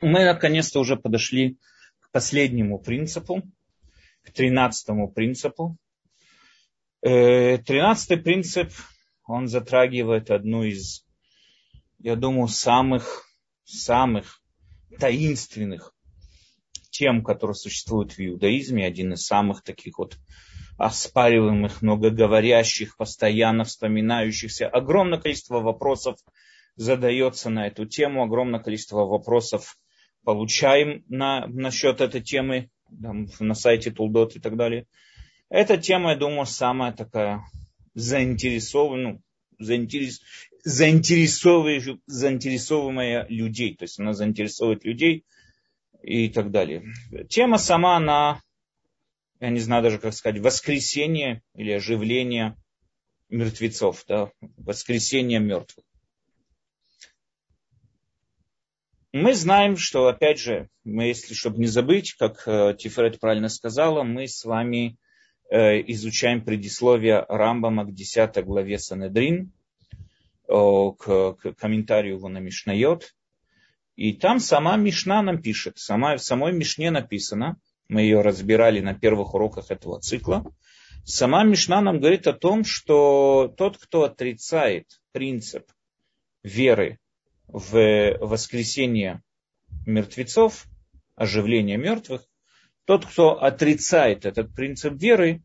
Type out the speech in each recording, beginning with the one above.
Мы наконец-то уже подошли к последнему принципу, к тринадцатому принципу. Э, тринадцатый принцип, он затрагивает одну из, я думаю, самых, самых таинственных тем, которые существуют в иудаизме, один из самых таких вот оспариваемых, многоговорящих, постоянно вспоминающихся. Огромное количество вопросов задается на эту тему, огромное количество вопросов получаем на, насчет этой темы там, на сайте Тулдот и так далее. Эта тема, я думаю, самая такая заинтересованная, ну, заинтерес, заинтересовывающая, заинтересовываая людей. То есть она заинтересовывает людей и так далее. Тема сама, она, я не знаю даже как сказать, воскресение или оживление мертвецов, да, воскресение мертвых. Мы знаем, что, опять же, мы, если, чтобы не забыть, как э, Тифред правильно сказала, мы с вами э, изучаем предисловие Рамбама к 10 главе Санедрин, к, к комментарию его на Мишнайот. И там сама Мишна нам пишет, сама, в самой Мишне написано, мы ее разбирали на первых уроках этого цикла, сама Мишна нам говорит о том, что тот, кто отрицает принцип веры в воскресение мертвецов, оживление мертвых, тот, кто отрицает этот принцип веры,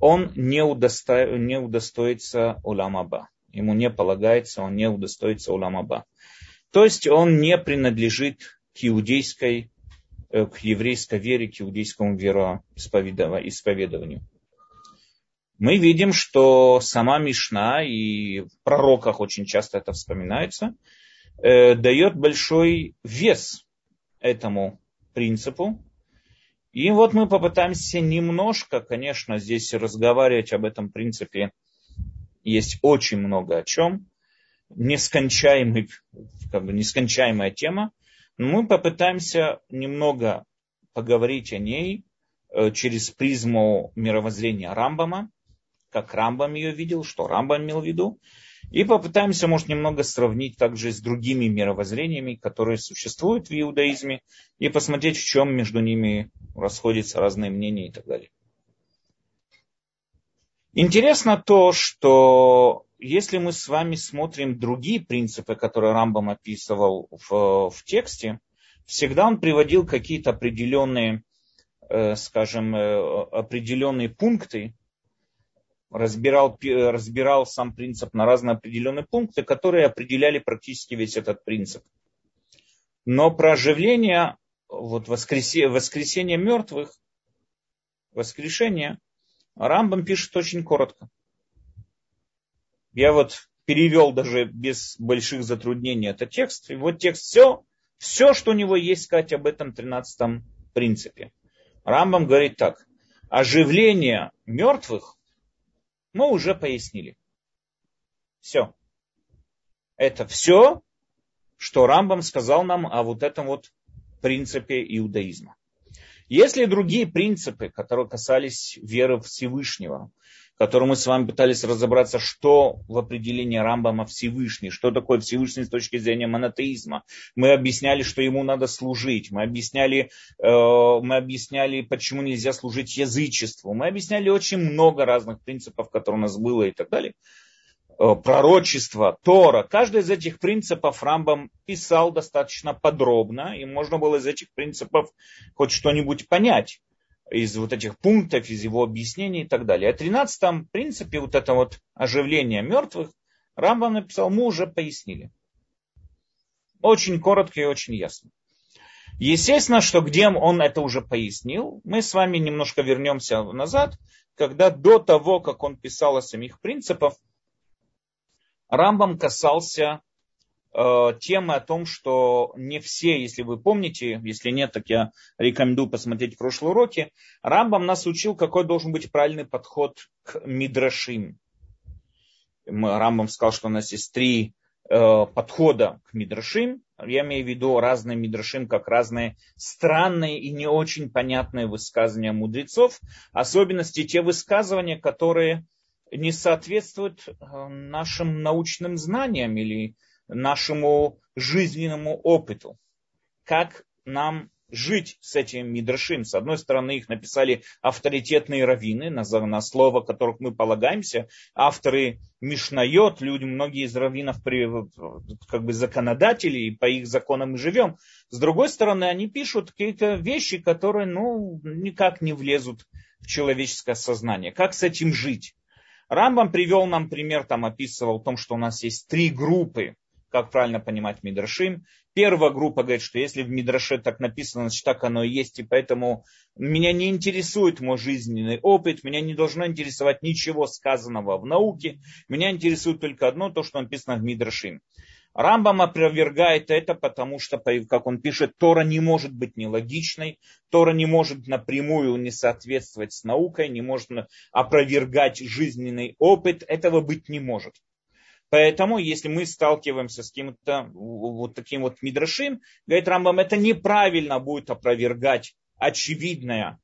он не, удосто... не удостоится уламаба. Ему не полагается, он не удостоится уламаба. То есть он не принадлежит к иудейской, э, к еврейской вере, к иудейскому вероисповедованию. Мы видим, что сама Мишна и в пророках очень часто это вспоминается – э, дает большой вес этому принципу. И вот мы попытаемся немножко, конечно, здесь разговаривать об этом принципе. Есть очень много о чем. Нескончаемый, как бы нескончаемая тема. Но мы попытаемся немного поговорить о ней э, через призму мировоззрения Рамбама, как Рамбам ее видел, что Рамбам имел в виду, и попытаемся, может, немного сравнить также с другими мировоззрениями, которые существуют в иудаизме, и посмотреть, в чем между ними расходятся разные мнения и так далее. Интересно то, что если мы с вами смотрим другие принципы, которые Рамбам описывал в, в тексте, всегда он приводил какие-то определенные, э, скажем, э, определенные пункты, разбирал, разбирал сам принцип на разные определенные пункты, которые определяли практически весь этот принцип. Но про оживление, вот воскресение, воскресение мертвых, воскрешение, Рамбам пишет очень коротко. Я вот перевел даже без больших затруднений этот текст. И вот текст все, все, что у него есть сказать об этом 13 принципе. Рамбам говорит так. Оживление мертвых мы уже пояснили. Все. Это все, что Рамбам сказал нам о вот этом вот принципе иудаизма. Есть ли другие принципы, которые касались веры Всевышнего, которым мы с вами пытались разобраться, что в определении Рамбама Всевышний, что такое Всевышний с точки зрения монотеизма. Мы объясняли, что ему надо служить, мы объясняли, э, мы объясняли, почему нельзя служить язычеству, мы объясняли очень много разных принципов, которые у нас было и так далее э, пророчество, Тора. Каждый из этих принципов Рамбам писал достаточно подробно, и можно было из этих принципов хоть что-нибудь понять из вот этих пунктов, из его объяснений и так далее. О тринадцатом принципе вот это вот оживление мертвых Рамбам написал, мы уже пояснили. Очень коротко и очень ясно. Естественно, что где он это уже пояснил, мы с вами немножко вернемся назад, когда до того, как он писал о самих принципах, Рамбам касался темы о том, что не все, если вы помните, если нет, так я рекомендую посмотреть прошлые уроки, Рамбам нас учил, какой должен быть правильный подход к мидрашим. Рамбам сказал, что у нас есть три э, подхода к мидрашим. Я имею в виду разные мидрашим, как разные странные и не очень понятные высказывания мудрецов, особенности те высказывания, которые не соответствуют э, нашим научным знаниям или нашему жизненному опыту. как нам жить с этим Мидрашим. С одной стороны, их написали авторитетные раввины, на, на слово которых мы полагаемся, авторы Мишнайот, люди, многие из раввинов как бы законодатели, и по их законам мы живем. С другой стороны, они пишут какие-то вещи, которые ну, никак не влезут в человеческое сознание. Как с этим жить? Рамбам привел нам пример, там описывал о том, что у нас есть три группы как правильно понимать Мидрашим. Первая группа говорит, что если в Мидраше так написано, значит так оно и есть, и поэтому меня не интересует мой жизненный опыт, меня не должно интересовать ничего сказанного в науке, меня интересует только одно, то, что написано в Мидрашим. Рамбам опровергает это, потому что, как он пишет, Тора не может быть нелогичной, Тора не может напрямую не соответствовать с наукой, не может опровергать жизненный опыт, этого быть не может. Поэтому, если мы сталкиваемся с каким-то вот таким вот мидрашим, говорит Рамбам, это неправильно будет опровергать очевидное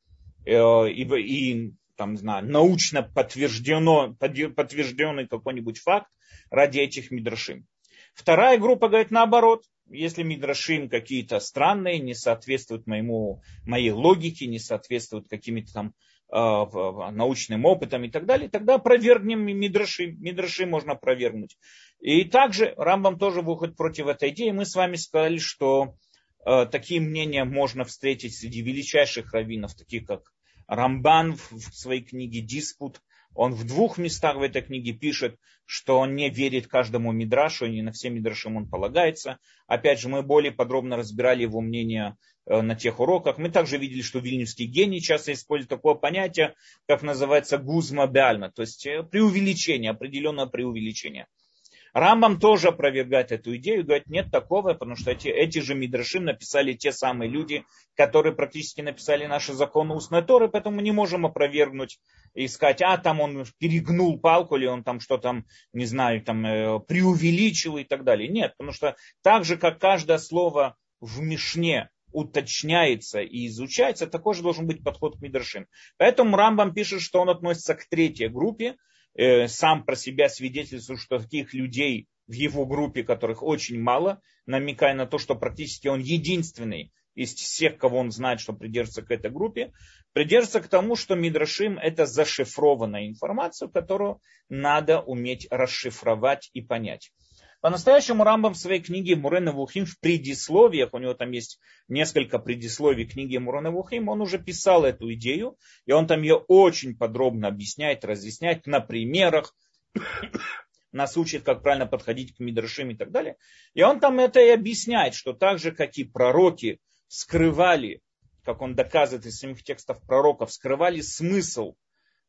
э, и, и там, знаю, научно подтверждено, подтвержденный какой-нибудь факт ради этих мидрашим. Вторая группа говорит наоборот. Если мидрашим какие-то странные, не соответствуют моему, моей логике, не соответствуют какими-то там э, научным опытом и так далее, тогда опровергнем Мидраши. Мидраши можно опровергнуть. И также Рамбам тоже выходит против этой идеи. Мы с вами сказали, что э, такие мнения можно встретить среди величайших раввинов, таких как Рамбан в своей книге «Диспут», он в двух местах в этой книге пишет, что он не верит каждому мидрашу, и не на все мидрашим он полагается. Опять же, мы более подробно разбирали его мнение э, на тех уроках. Мы также видели, что вильнюсский гений часто использует такое понятие, как называется гузма бяльма, то есть э, преувеличение, определенное преувеличение. Рамбам тоже опровергает эту идею, говорит, нет такого, потому что эти, эти же Мидрашим написали те самые люди, которые практически написали наши законы устной Торы, поэтому мы не можем опровергнуть и сказать, а там он перегнул палку, или он там что там, не знаю, там э, преувеличил и так далее. Нет, потому что так же, как каждое слово в Мишне уточняется и изучается, такой же должен быть подход к Мидрашим. Поэтому Рамбам пишет, что он относится к третьей группе, сам про себя свидетельствует, что таких людей в его группе, которых очень мало, намекая на то, что практически он единственный из всех, кого он знает, что придерживается к этой группе, придерживается к тому, что Мидрашим это зашифрованная информация, которую надо уметь расшифровать и понять. По-настоящему Рамбам в своей книге Мурена Вухим в предисловиях, у него там есть несколько предисловий книги Мурена Вухим, он уже писал эту идею, и он там ее очень подробно объясняет, разъясняет на примерах, нас учит, как правильно подходить к Мидрашим и так далее. И он там это и объясняет, что так же, как и пророки скрывали, как он доказывает из самих текстов пророков, скрывали смысл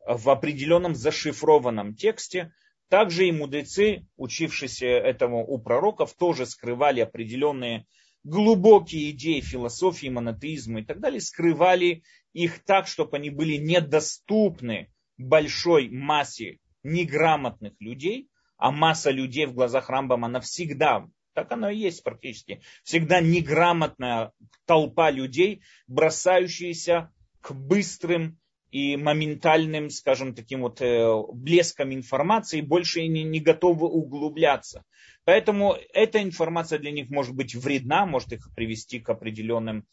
в определенном зашифрованном тексте, также и мудрецы, учившиеся этому у пророков, тоже скрывали определенные глубокие идеи философии, монотеизма и так далее, скрывали их так, чтобы они были недоступны большой массе неграмотных людей, а масса людей в глазах Рамбама навсегда, так оно и есть практически, всегда неграмотная толпа людей, бросающиеся к быстрым и моментальным, скажем, таким вот э, блеском информации, больше не, не готовы углубляться. Поэтому эта информация для них может быть вредна, может их привести к определенным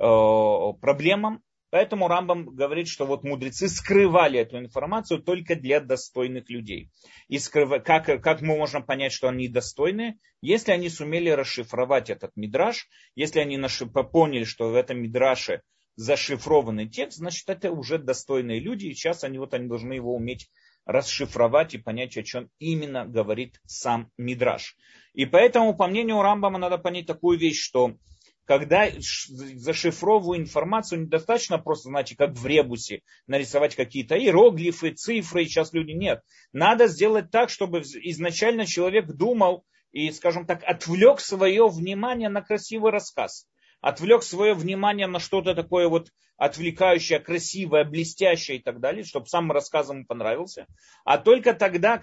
э, проблемам. Поэтому Рамбам говорит, что вот мудрецы скрывали эту информацию только для достойных людей. И скрыв... как, как мы можем понять, что они достойны? Если они сумели расшифровать этот мидраж, если они наши... поняли, что в этом мидраше зашифрованный текст, значит, это уже достойные люди, и сейчас они, вот, они должны его уметь расшифровать и понять, о чем именно говорит сам Мидраш. И поэтому, по мнению Рамбама, надо понять такую вещь, что когда зашифровываю информацию, недостаточно просто, знаете, как в ребусе, нарисовать какие-то иероглифы, цифры, и сейчас люди нет. Надо сделать так, чтобы изначально человек думал и, скажем так, отвлек свое внимание на красивый рассказ отвлек свое внимание на что-то такое вот отвлекающее, красивое, блестящее и так далее, чтобы сам рассказ ему понравился. А только тогда,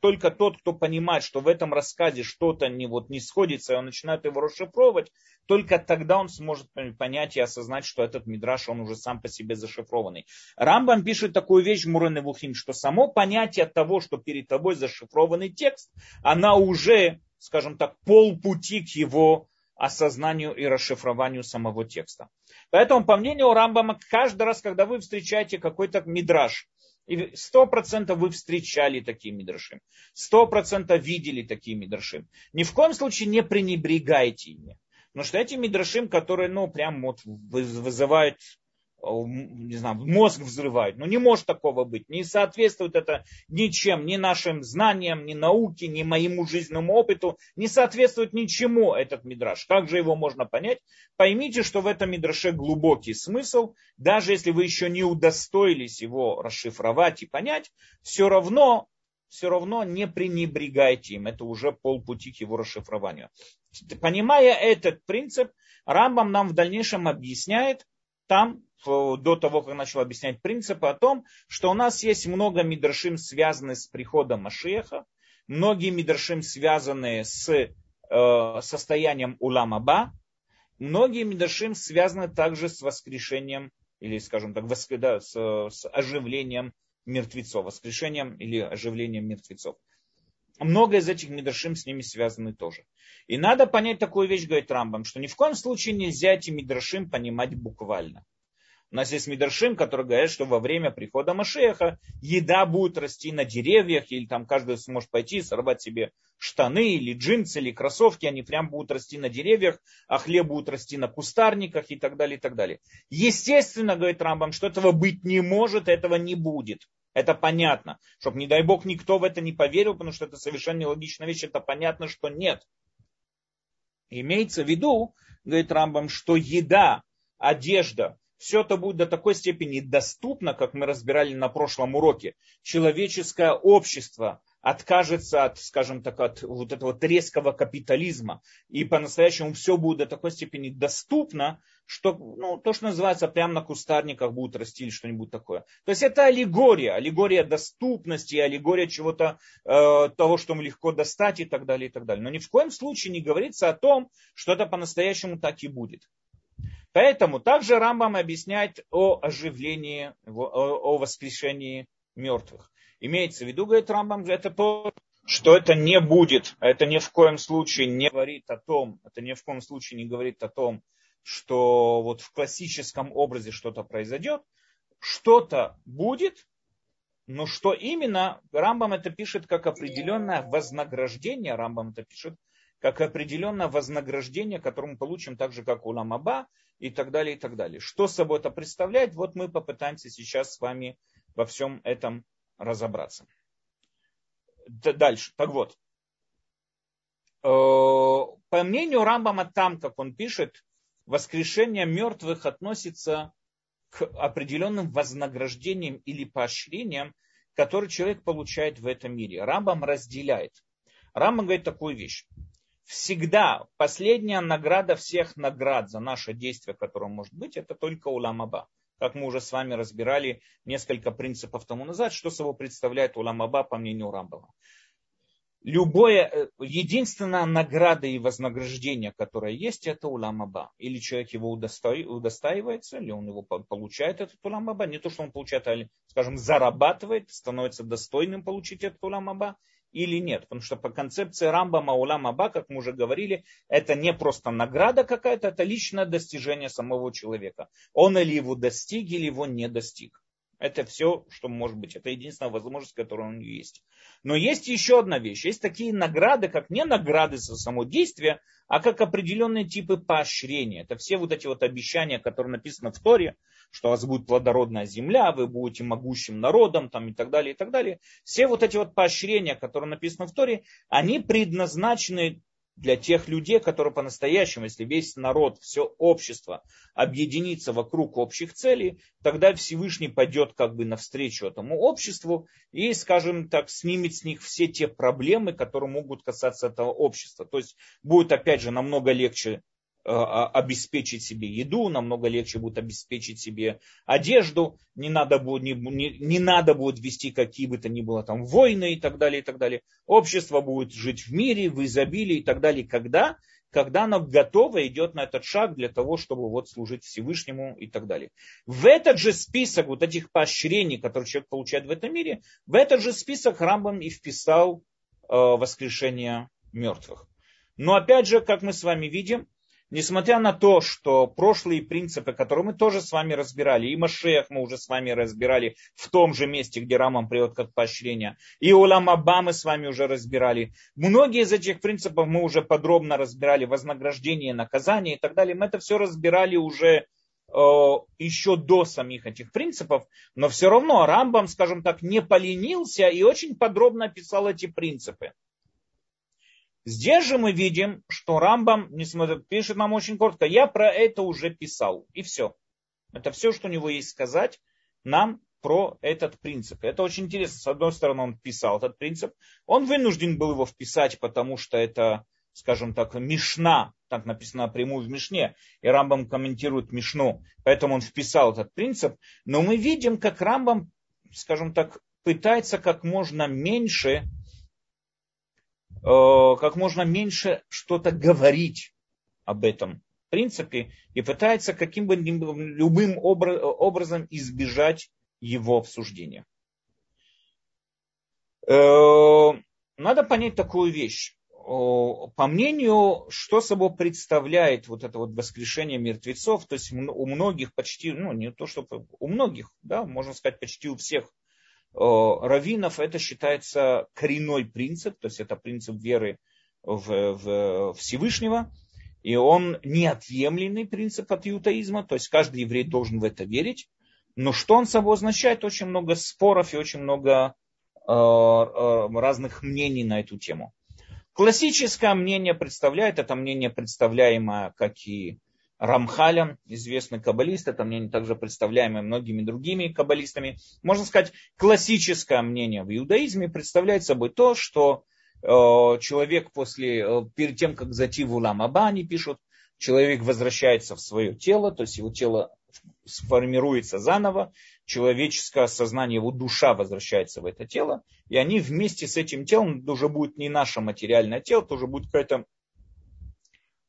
только тот, кто понимает, что в этом рассказе что-то не, вот, не сходится, и он начинает его расшифровывать, только тогда он сможет понять и осознать, что этот мидраш, он уже сам по себе зашифрованный. Рамбам пишет такую вещь Мурен Вухим, что само понятие того, что перед тобой зашифрованный текст, она уже, скажем так, полпути к его осознанию и расшифрованию самого текста. Поэтому, по мнению Рамбама, каждый раз, когда вы встречаете какой-то мидраж, и сто процентов вы встречали такие мидраши, сто процентов видели такие мидраши, ни в коем случае не пренебрегайте ими. Потому что эти мидрашим, которые, ну, прям вот вызывают не знаю, мозг взрывают. Ну не может такого быть. Не соответствует это ничем, ни нашим знаниям, ни науке, ни моему жизненному опыту. Не соответствует ничему этот мидраж. Как же его можно понять? Поймите, что в этом мидраше глубокий смысл. Даже если вы еще не удостоились его расшифровать и понять, все равно все равно не пренебрегайте им. Это уже полпути к его расшифрованию. Понимая этот принцип, Рамбам нам в дальнейшем объясняет, там до того, как начал объяснять принципы о том, что у нас есть много мидрашим, связанных с приходом Машеха, многие мидрашим, связанные с э, состоянием Уламаба, многие мидрашим связаны также с воскрешением, или, скажем так, воск... да, с, с оживлением мертвецов, воскрешением или оживлением мертвецов. Много из этих мидрашим с ними связаны тоже. И надо понять такую вещь, говорит Рамбам, что ни в коем случае нельзя эти мидрашим понимать буквально. У нас есть Мидрашим, который говорит, что во время прихода Машеха еда будет расти на деревьях, или там каждый сможет пойти сорвать себе штаны, или джинсы, или кроссовки, они прям будут расти на деревьях, а хлеб будет расти на кустарниках и так далее, и так далее. Естественно, говорит Рамбам, что этого быть не может, этого не будет. Это понятно. Чтобы, не дай бог, никто в это не поверил, потому что это совершенно нелогичная вещь, это понятно, что нет. Имеется в виду, говорит Рамбам, что еда, одежда, все это будет до такой степени доступно, как мы разбирали на прошлом уроке. Человеческое общество откажется от, скажем так, от вот этого резкого капитализма. И по-настоящему все будет до такой степени доступно, что ну, то, что называется, прямо на кустарниках будет расти или что-нибудь такое. То есть это аллегория, аллегория доступности, аллегория чего-то, э, того, что легко достать и так далее, и так далее. Но ни в коем случае не говорится о том, что это по-настоящему так и будет. Поэтому также Рамбам объясняет о оживлении, о воскрешении мертвых. Имеется в виду, говорит Рамбам, это то, что это не будет, это ни в коем случае не говорит о том, это ни в коем случае не говорит о том, что вот в классическом образе что-то произойдет, что-то будет, но что именно, Рамбам это пишет как определенное вознаграждение, Рамбам это пишет как определенное вознаграждение, которое мы получим так же, как у Ламаба и так далее, и так далее. Что собой это представляет, вот мы попытаемся сейчас с вами во всем этом разобраться. Дальше. Так вот. Э, по мнению Рамбама, там, как он пишет, воскрешение мертвых относится к определенным вознаграждениям или поощрениям, которые человек получает в этом мире. Рамбам разделяет. Рамбам говорит такую вещь всегда последняя награда всех наград за наше действие, которое может быть, это только уламаба. Как мы уже с вами разбирали несколько принципов тому назад, что собой представляет уламаба по мнению Рамбова. Любое, э, единственная награда и вознаграждение, которое есть, это уламаба. Или человек его удостаивается, или он его получает, этот уламаба. Не то, что он получает, а, скажем, зарабатывает, становится достойным получить этот уламаба или нет. Потому что по концепции Рамбама Улам Аба, как мы уже говорили, это не просто награда какая-то, это личное достижение самого человека. Он или его достиг, или его не достиг. Это все, что может быть. Это единственная возможность, которая у него есть. Но есть еще одна вещь. Есть такие награды, как не награды за само действие, а как определенные типы поощрения. Это все вот эти вот обещания, которые написаны в Торе, что у вас будет плодородная земля, вы будете могущим народом там, и так далее, и так далее. Все вот эти вот поощрения, которые написаны в Торе, они предназначены для тех людей, которые по-настоящему, если весь народ, все общество объединится вокруг общих целей, тогда Всевышний пойдет как бы навстречу этому обществу и, скажем так, снимет с них все те проблемы, которые могут касаться этого общества. То есть будет, опять же, намного легче обеспечить себе еду, намного легче будет обеспечить себе одежду, не надо будет, не, не, не надо будет вести какие бы то ни было там войны и так далее, и так далее. Общество будет жить в мире, в изобилии и так далее. Когда? Когда оно готово идет на этот шаг для того, чтобы вот служить Всевышнему и так далее. В этот же список вот этих поощрений, которые человек получает в этом мире, в этот же список Рамбам и вписал э, воскрешение мертвых. Но опять же, как мы с вами видим, несмотря на то, что прошлые принципы, которые мы тоже с вами разбирали, и Машех мы уже с вами разбирали в том же месте, где Рамам приводит как поощрение, и Улам Аба мы с вами уже разбирали, многие из этих принципов мы уже подробно разбирали, вознаграждение, наказание и так далее, мы это все разбирали уже э, еще до самих этих принципов, но все равно Рамбам, скажем так, не поленился и очень подробно описал эти принципы. Здесь же мы видим, что Рамбам несмотря, пишет нам очень коротко, я про это уже писал, и все. Это все, что у него есть сказать нам про этот принцип. Это очень интересно. С одной стороны, он писал этот принцип. Он вынужден был его вписать, потому что это, скажем так, Мишна, так написано прямую в Мишне, и Рамбам комментирует Мишну, поэтому он вписал этот принцип. Но мы видим, как Рамбам, скажем так, пытается как можно меньше как можно меньше что-то говорить об этом принципе и пытается каким бы любым образом избежать его обсуждения. Э, надо понять такую вещь. По мнению, что собой представляет вот это вот воскрешение мертвецов, то есть у многих почти, ну не то что у многих, да, можно сказать почти у всех раввинов это считается коренной принцип, то есть это принцип веры в, в Всевышнего, и он неотъемлемый принцип от иудаизма, то есть каждый еврей должен в это верить. Но что он собой означает? Очень много споров и очень много э, э, разных мнений на эту тему. Классическое мнение представляет, это мнение представляемое, как и Рамхалем, известный каббалист, это мнение также представляемое многими другими каббалистами. Можно сказать, классическое мнение в иудаизме представляет собой то, что э, человек после, э, перед тем, как зайти в Улам они пишут, человек возвращается в свое тело, то есть его тело сформируется заново, человеческое сознание, его душа возвращается в это тело, и они вместе с этим телом, это уже будет не наше материальное тело, это уже будет какая-то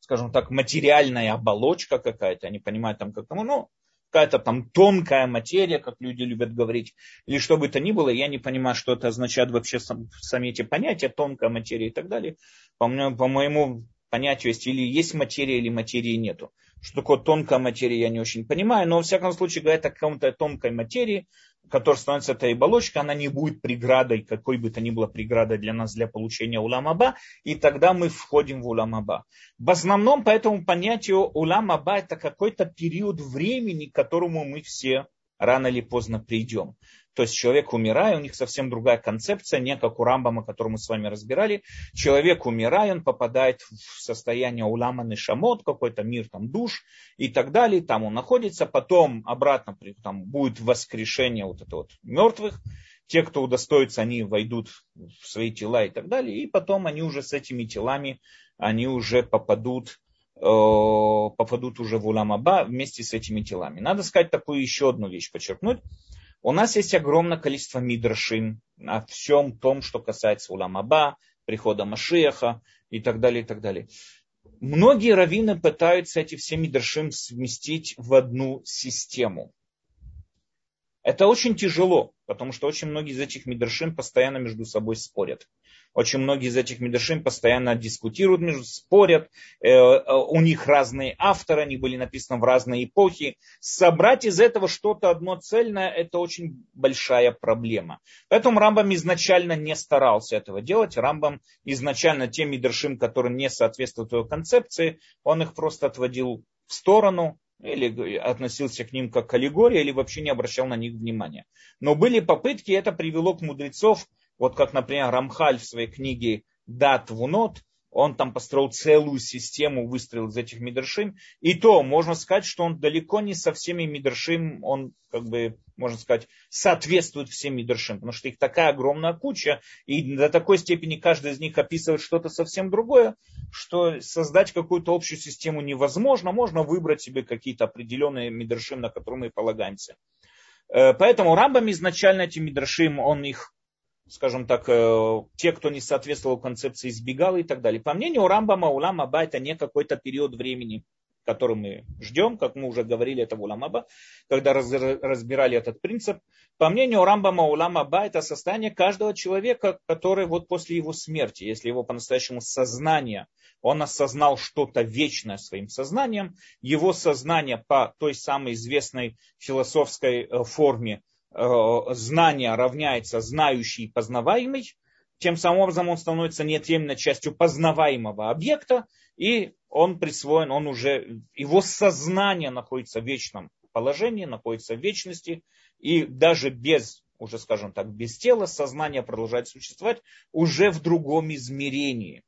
скажем так, материальная оболочка какая-то, они понимают там как там, ну, какая-то там тонкая материя, как люди любят говорить, или что бы то ни было, я не понимаю, что это означает вообще сам, сами эти понятия, тонкая материя и так далее. По, по моему понятию есть или есть материя, или материи нету. Что такое тонкая материя, я не очень понимаю, но во всяком случае говорят о каком-то тонкой материи, которая становится этой оболочкой, она не будет преградой, какой бы то ни было преградой для нас для получения уламаба, и тогда мы входим в уламаба. В основном по этому понятию уламаба это какой-то период времени, к которому мы все рано или поздно придем. То есть человек умирая, у них совсем другая концепция, не как у Рамбама, который мы с вами разбирали. Человек умирая, он попадает в состояние улама шамот, какой-то мир там душ и так далее. Там он находится, потом обратно там будет воскрешение вот это вот мертвых. Те, кто удостоится, они войдут в свои тела и так далее. И потом они уже с этими телами, они уже попадут э, попадут уже в Уламаба вместе с этими телами. Надо сказать такую еще одну вещь, подчеркнуть. У нас есть огромное количество мидрашим о всем том, что касается Уламаба, прихода Машиаха и так далее, и так далее. Многие раввины пытаются эти все мидрашим сместить в одну систему. Это очень тяжело, потому что очень многие из этих мидрашим постоянно между собой спорят. Очень многие из этих медршим постоянно дискутируют, между спорят. Э, э, у них разные авторы, они были написаны в разные эпохи. Собрать из этого что-то одно цельное, это очень большая проблема. Поэтому Рамбам изначально не старался этого делать. Рамбам изначально тем медршим, которые не соответствуют его концепции, он их просто отводил в сторону, или относился к ним как к аллегории, или вообще не обращал на них внимания. Но были попытки, это привело к мудрецов вот как, например, Рамхаль в своей книге Дат Вунот, он там построил целую систему, выстроил из этих мидршим. И то, можно сказать, что он далеко не со всеми мидршим, он, как бы, можно сказать, соответствует всем мидршим, потому что их такая огромная куча, и до такой степени каждый из них описывает что-то совсем другое, что создать какую-то общую систему невозможно, можно выбрать себе какие-то определенные мидршим, на которые мы полагаемся. Э, поэтому Рамбам изначально эти мидршим, он их скажем так, э, те, кто не соответствовал концепции, избегал и так далее. По мнению Рамбама, Улам Аба это не какой-то период времени, который мы ждем, как мы уже говорили, это в Улам Аба, когда разбирали этот принцип. По мнению Рамбама, Улам Аба это состояние каждого человека, который вот после его смерти, если его по-настоящему сознание он осознал что-то вечное своим сознанием, его сознание по той самой известной философской э, форме э, знания равняется знающий и познаваемый, тем самым образом он становится неотъемлемой частью познаваемого объекта, и он присвоен, он уже, его сознание находится в вечном положении, находится в вечности, и даже без, уже скажем так, без тела, сознание продолжает существовать уже в другом измерении.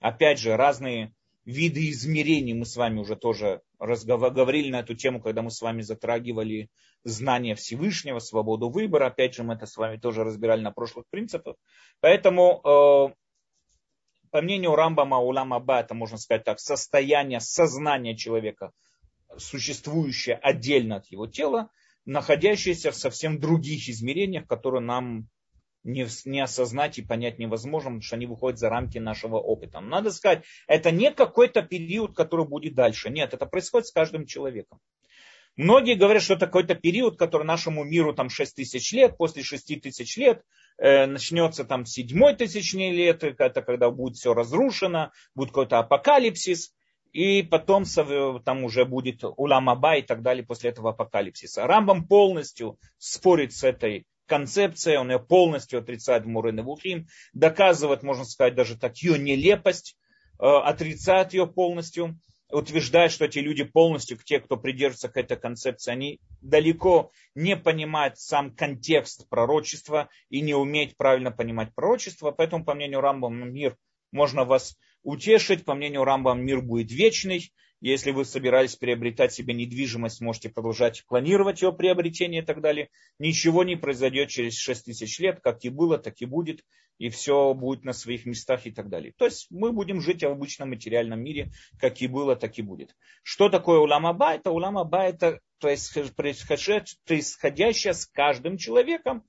Опять же, разные виды измерений мы с вами уже тоже говорили на эту тему, когда мы с вами затрагивали знание Всевышнего, свободу выбора. Опять же, мы это с вами тоже разбирали на прошлых принципах. Поэтому, э, по мнению Рамбама, Улама Ба, это можно сказать так, состояние сознания человека, существующее отдельно от его тела, находящееся в совсем других измерениях, которые нам не, не осознать и понять невозможно, потому что они выходят за рамки нашего опыта. Но надо сказать, это не какой-то период, который будет дальше. Нет, это происходит с каждым человеком. Многие говорят, что это какой-то период, который нашему миру там 6 тысяч лет, после 6 тысяч лет э, начнется там 7 тысячный лет, это когда будет все разрушено, будет какой-то апокалипсис, и потом там уже будет уламаба и так далее после этого апокалипсиса. Рамбам полностью спорит с этой концепция, он ее полностью отрицает в Мурен Вухим, доказывает, можно сказать, даже так ее нелепость, э, отрицает ее полностью, утверждает, что эти люди полностью, те, кто придерживается к этой концепции, они далеко не понимают сам контекст пророчества и не умеют правильно понимать пророчество. Поэтому, по мнению Рамбама, мир можно вас утешить. По мнению Рамбам, мир будет вечный. Если вы собирались приобретать себе недвижимость, можете продолжать планировать ее приобретение и так далее. Ничего не произойдет через 6 тысяч лет, как и было, так и будет, и все будет на своих местах и так далее. То есть мы будем жить в обычном материальном мире, как и было, так и будет. Что такое уламаба? Это уламаба это происходящее с каждым человеком,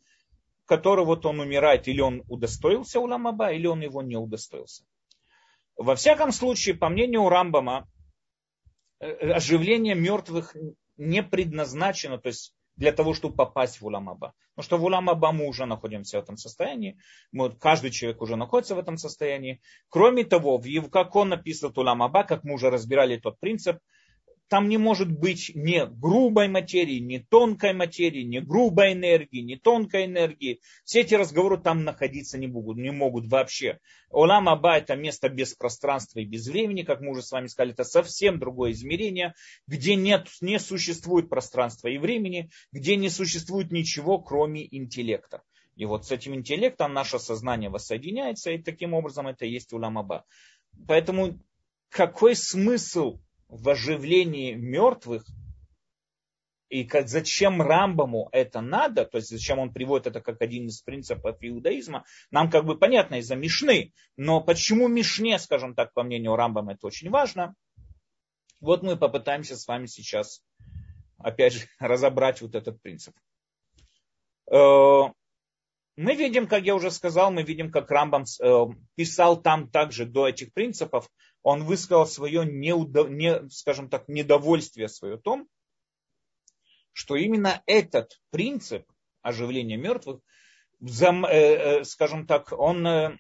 который вот он умирает, или он удостоился уламаба, или он его не удостоился. Во всяком случае, по мнению Рамбама, Э, оживление мертвых не предназначено, то есть для того, чтобы попасть в Уламаба. Потому что в Уламаба мы уже находимся в этом состоянии, мы, каждый человек уже находится в этом состоянии. Кроме того, в, как он написан Уламаба, как мы уже разбирали тот принцип, там не может быть ни грубой материи, ни тонкой материи, ни грубой энергии, ни тонкой энергии. Все эти разговоры там находиться не могут, не могут вообще. Олам Аба это место без пространства и без времени, как мы уже с вами сказали, это совсем другое измерение, где нет, не существует пространства и времени, где не существует ничего, кроме интеллекта. И вот с этим интеллектом наше сознание воссоединяется, и таким образом это и есть Уламаба. Поэтому какой смысл в оживлении мертвых, и как, зачем Рамбаму это надо, то есть зачем он приводит это как один из принципов иудаизма, нам как бы понятно из-за Мишны, но почему Мишне, скажем так, по мнению Рамбама, это очень важно. Вот мы попытаемся с вами сейчас, опять же, разобрать вот этот принцип. Э, мы видим, как я уже сказал, мы видим, как Рамбам э, писал там также до этих принципов, он высказал свое, неудов... не, скажем так, недовольствие свое том, что именно этот принцип оживления мертвых, э, скажем так, он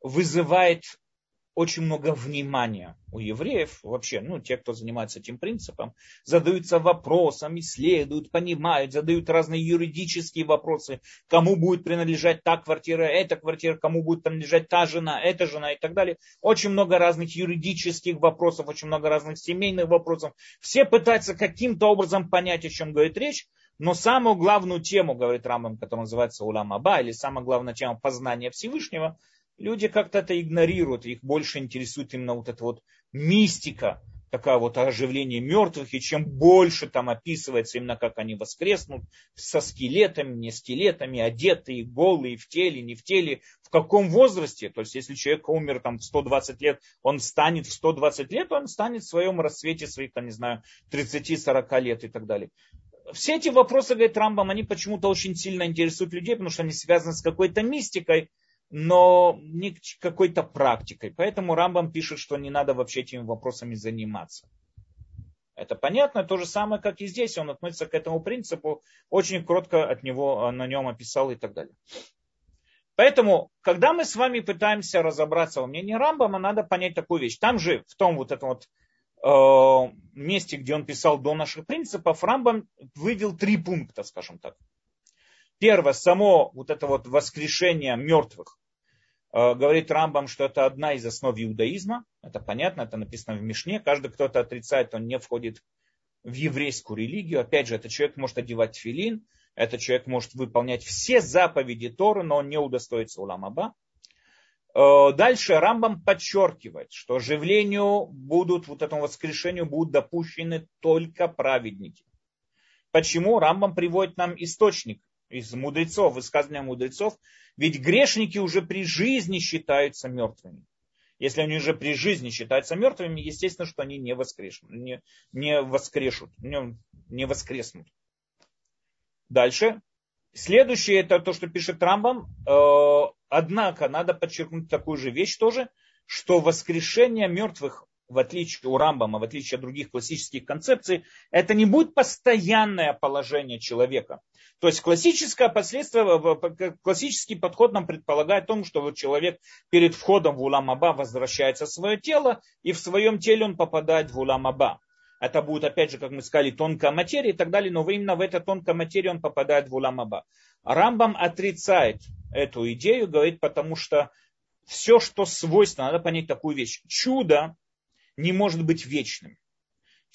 вызывает очень много внимания у евреев, вообще, ну, те, кто занимается этим принципом, задаются вопросом, исследуют, понимают, задают разные юридические вопросы, кому будет принадлежать та квартира, эта квартира, кому будет принадлежать та жена, эта жена и так далее. Очень много разных юридических вопросов, очень много разных семейных вопросов. Все пытаются каким-то образом понять, о чем говорит речь, но самую главную тему, говорит Рамбам, которая называется Улам Аба, или самая главная тема познания Всевышнего – люди как-то это игнорируют, их больше интересует именно вот эта вот мистика, такая вот оживление мертвых, и чем больше там описывается именно как они воскреснут, со скелетами, не скелетами, одетые, голые, в теле, не в теле, в каком возрасте, то есть если человек умер там в 120 лет, он станет в 120 лет, он станет в своем расцвете своих, там, не знаю, 30-40 лет и так далее. Все эти вопросы, говорит Рамбам, они почему-то очень сильно интересуют людей, потому что они связаны с какой-то мистикой, но не какой-то практикой. Поэтому Рамбам пишет, что не надо вообще этими вопросами заниматься. Это понятно, то же самое, как и здесь. Он относится к этому принципу, очень кротко от него, на нем описал и так далее. Поэтому, когда мы с вами пытаемся разобраться во мнении Рамбама, надо понять такую вещь. Там же, в том вот этом вот э, месте, где он писал до наших принципов, Рамбам вывел три пункта, скажем так. Первое, само вот это вот воскрешение мертвых. Э, говорит Рамбам, что это одна из основ иудаизма. Это понятно, это написано в Мишне. Каждый, кто это отрицает, он не входит в еврейскую религию. Опять же, этот человек может одевать филин, этот человек может выполнять все заповеди Торы, но он не удостоится Уламаба. Э, дальше Рамбам подчеркивает, что оживлению будут, вот этому воскрешению будут допущены только праведники. Почему? Рамбам приводит нам источник из мудрецов, высказывания мудрецов. Ведь грешники уже при жизни считаются мертвыми. Если они уже при жизни считаются мертвыми, естественно, что они не воскреснут, не, не воскрешут, не, не воскреснут. Дальше. Следующее это то, что пишет Рамбам. Э, однако надо подчеркнуть такую же вещь тоже, что воскрешение мертвых, в отличие у Рамбама, в отличие от других классических концепций, это не будет постоянное положение человека. То есть классическое последствие, классический подход нам предполагает о том, что вот человек перед входом в Улам-Аба возвращается в свое тело, и в своем теле он попадает в Улам-Аба. Это будет, опять же, как мы сказали, тонкая материя и так далее, но именно в эту тонкую материю он попадает в Уламаба. Рамбам отрицает эту идею, говорит, потому что все, что свойственно, надо понять такую вещь. Чудо не может быть вечным.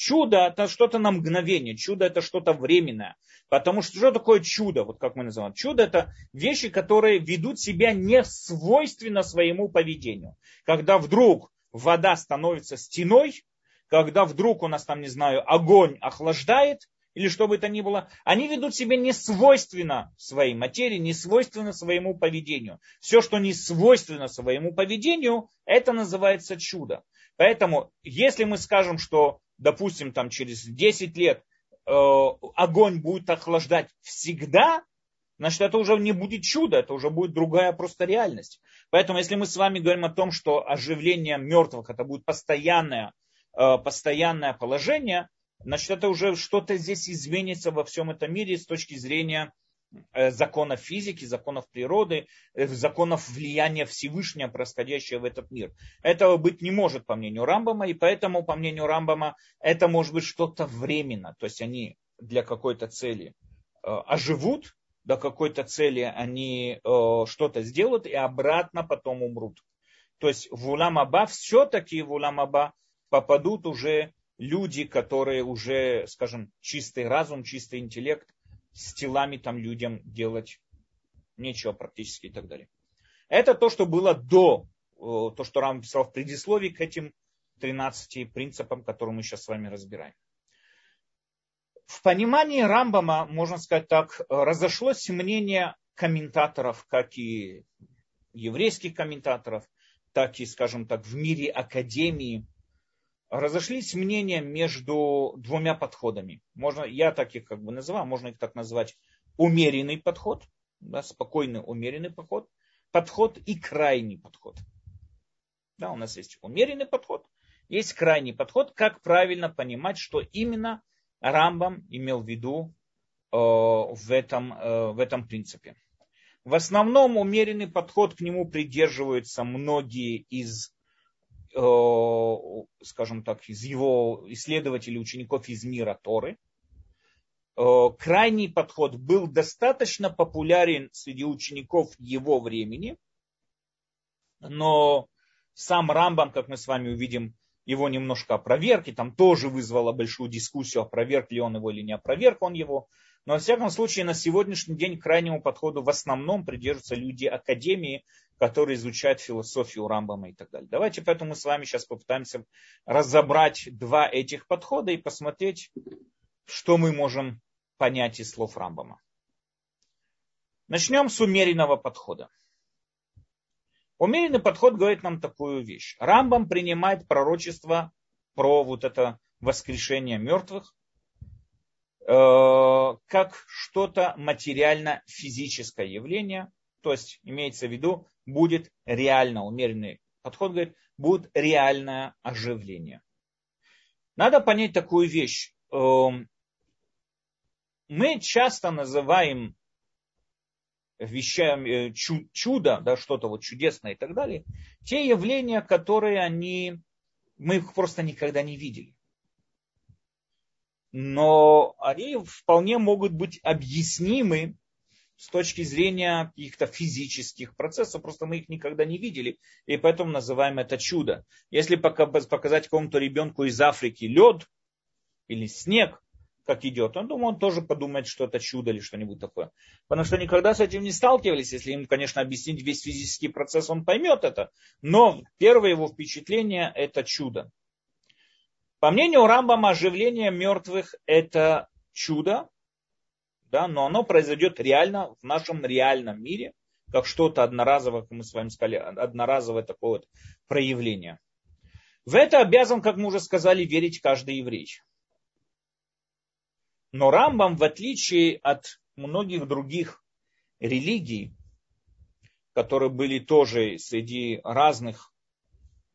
Чудо это что-то на мгновение, чудо это что-то временное. Потому что что такое чудо, вот как мы называем? Чудо это вещи, которые ведут себя не свойственно своему поведению. Когда вдруг вода становится стеной, когда вдруг у нас там, не знаю, огонь охлаждает, или что бы это ни было, они ведут себя не свойственно своей материи, не свойственно своему поведению. Все, что не свойственно своему поведению, это называется чудо. Поэтому, если мы скажем, что, допустим, там через 10 лет э, огонь будет охлаждать всегда, значит, это уже не будет чудо, это уже будет другая просто реальность. Поэтому, если мы с вами говорим о том, что оживление мертвых, это будет постоянное Э, постоянное положение, значит, это уже что-то здесь изменится во всем этом мире с точки зрения законов физики, законов природы, э, законов влияния Всевышнего, происходящего в этот мир. Этого быть не может, по мнению Рамбама, и поэтому, по мнению Рамбама, это может быть что-то временно. То есть они для какой-то цели оживут, до какой-то цели они что-то сделают и обратно потом умрут. То есть в Улам-Аба, все-таки в Улам-Аба попадут уже люди, которые уже, скажем, чистый разум, чистый интеллект, с телами там людям делать нечего практически и так далее. Это то, что было до, то, что Рам писал в предисловии к этим 13 принципам, которые мы сейчас с вами разбираем. В понимании Рамбама, можно сказать так, разошлось мнение комментаторов, как и еврейских комментаторов, так и, скажем так, в мире академии разошлись мнения между двумя подходами. Можно, я так их как бы называю, можно их так назвать умеренный подход, да, спокойный умеренный подход, подход и крайний подход. Да, у нас есть умеренный подход, есть крайний подход, как правильно понимать, что именно Рамбам имел в виду э, в, этом, э, в этом принципе. В основном умеренный подход к нему придерживаются многие из скажем так, из его исследователей, учеников из мира Торы. Э, крайний подход был достаточно популярен среди учеников его времени, но сам Рамбам, как мы с вами увидим, его немножко опроверг, и там тоже вызвало большую дискуссию, опроверг ли он его или не опроверг он его. Но, во всяком случае, на сегодняшний день крайнему подходу в основном придерживаются люди академии, которые изучают философию Рамбама и так далее. Давайте поэтому мы с вами сейчас попытаемся разобрать два этих подхода и посмотреть, что мы можем понять из слов Рамбама. Начнем с умеренного подхода. Умеренный подход говорит нам такую вещь. Рамбам принимает пророчество про вот это воскрешение мертвых э, как что-то материально-физическое явление, то есть имеется в виду будет реально, умеренный подход говорит, будет реальное оживление. Надо понять такую вещь. Эм, мы часто называем вещами, э, чудо, да, что-то вот чудесное и так далее, те явления, которые они, мы их просто никогда не видели. Но они вполне могут быть объяснимы с точки зрения каких-то физических процессов, просто мы их никогда не видели, и поэтому называем это чудо. Если показать какому-то ребенку из Африки лед или снег, как идет, он думаю, он тоже подумает, что это чудо или что-нибудь такое. Потому что никогда с этим не сталкивались. Если им, конечно, объяснить весь физический процесс, он поймет это. Но первое его впечатление – это чудо. По мнению Рамбама, оживление мертвых – это чудо, да, но оно произойдет реально в нашем реальном мире, как что-то одноразовое, как мы с вами сказали, одноразовое такое вот проявление. В это обязан, как мы уже сказали, верить каждый еврей. Но Рамбам, в отличие от многих других религий, которые были тоже среди разных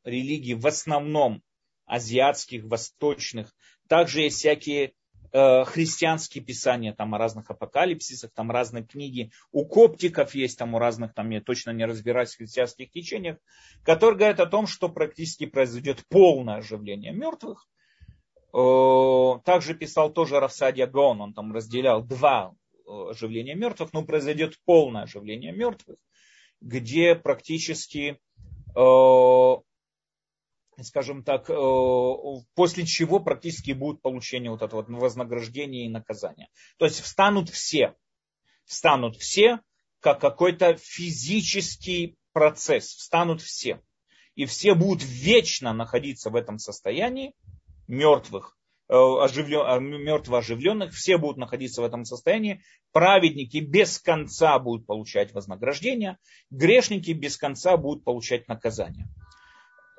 религий, в основном азиатских, восточных, также есть всякие христианские писания там о разных апокалипсисах, там разные книги. У коптиков есть там у разных, там я точно не разбираюсь в христианских течениях, которые говорят о том, что практически произойдет полное оживление мертвых. Также писал тоже Рафсадия Гон, он там разделял два оживления мертвых, но произойдет полное оживление мертвых, где практически, скажем так, после чего практически будет получение вот этого вознаграждения и наказания. То есть встанут все, встанут все, как какой-то физический процесс, встанут все. И все будут вечно находиться в этом состоянии, мертвых, э, оживлен, а, мертво оживленных, все будут находиться в этом состоянии. Праведники без конца будут получать вознаграждение, грешники без конца будут получать наказание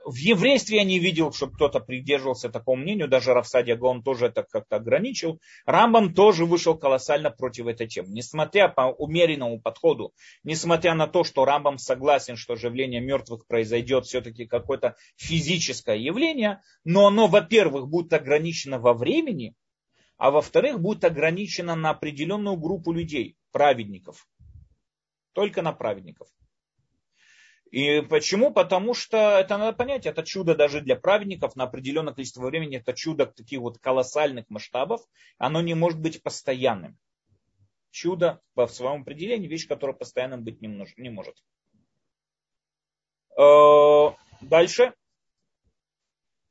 в еврействе я не видел, чтобы кто-то придерживался такому мнению, даже Рафсадия Гон тоже это как-то ограничил. Рамбам тоже вышел колоссально против этой темы. Несмотря по умеренному подходу, несмотря на то, что Рамбам согласен, что оживление мертвых произойдет все-таки какое-то физическое явление, но оно, во-первых, будет ограничено во времени, а во-вторых, будет ограничено на определенную группу людей, праведников. Только на праведников. И почему? Потому что это надо понять, это чудо даже для праведников на определенное количество времени, это чудо таких вот колоссальных масштабов, оно не может быть постоянным. Чудо по своему определению, вещь, которая постоянным быть не может. Э, дальше.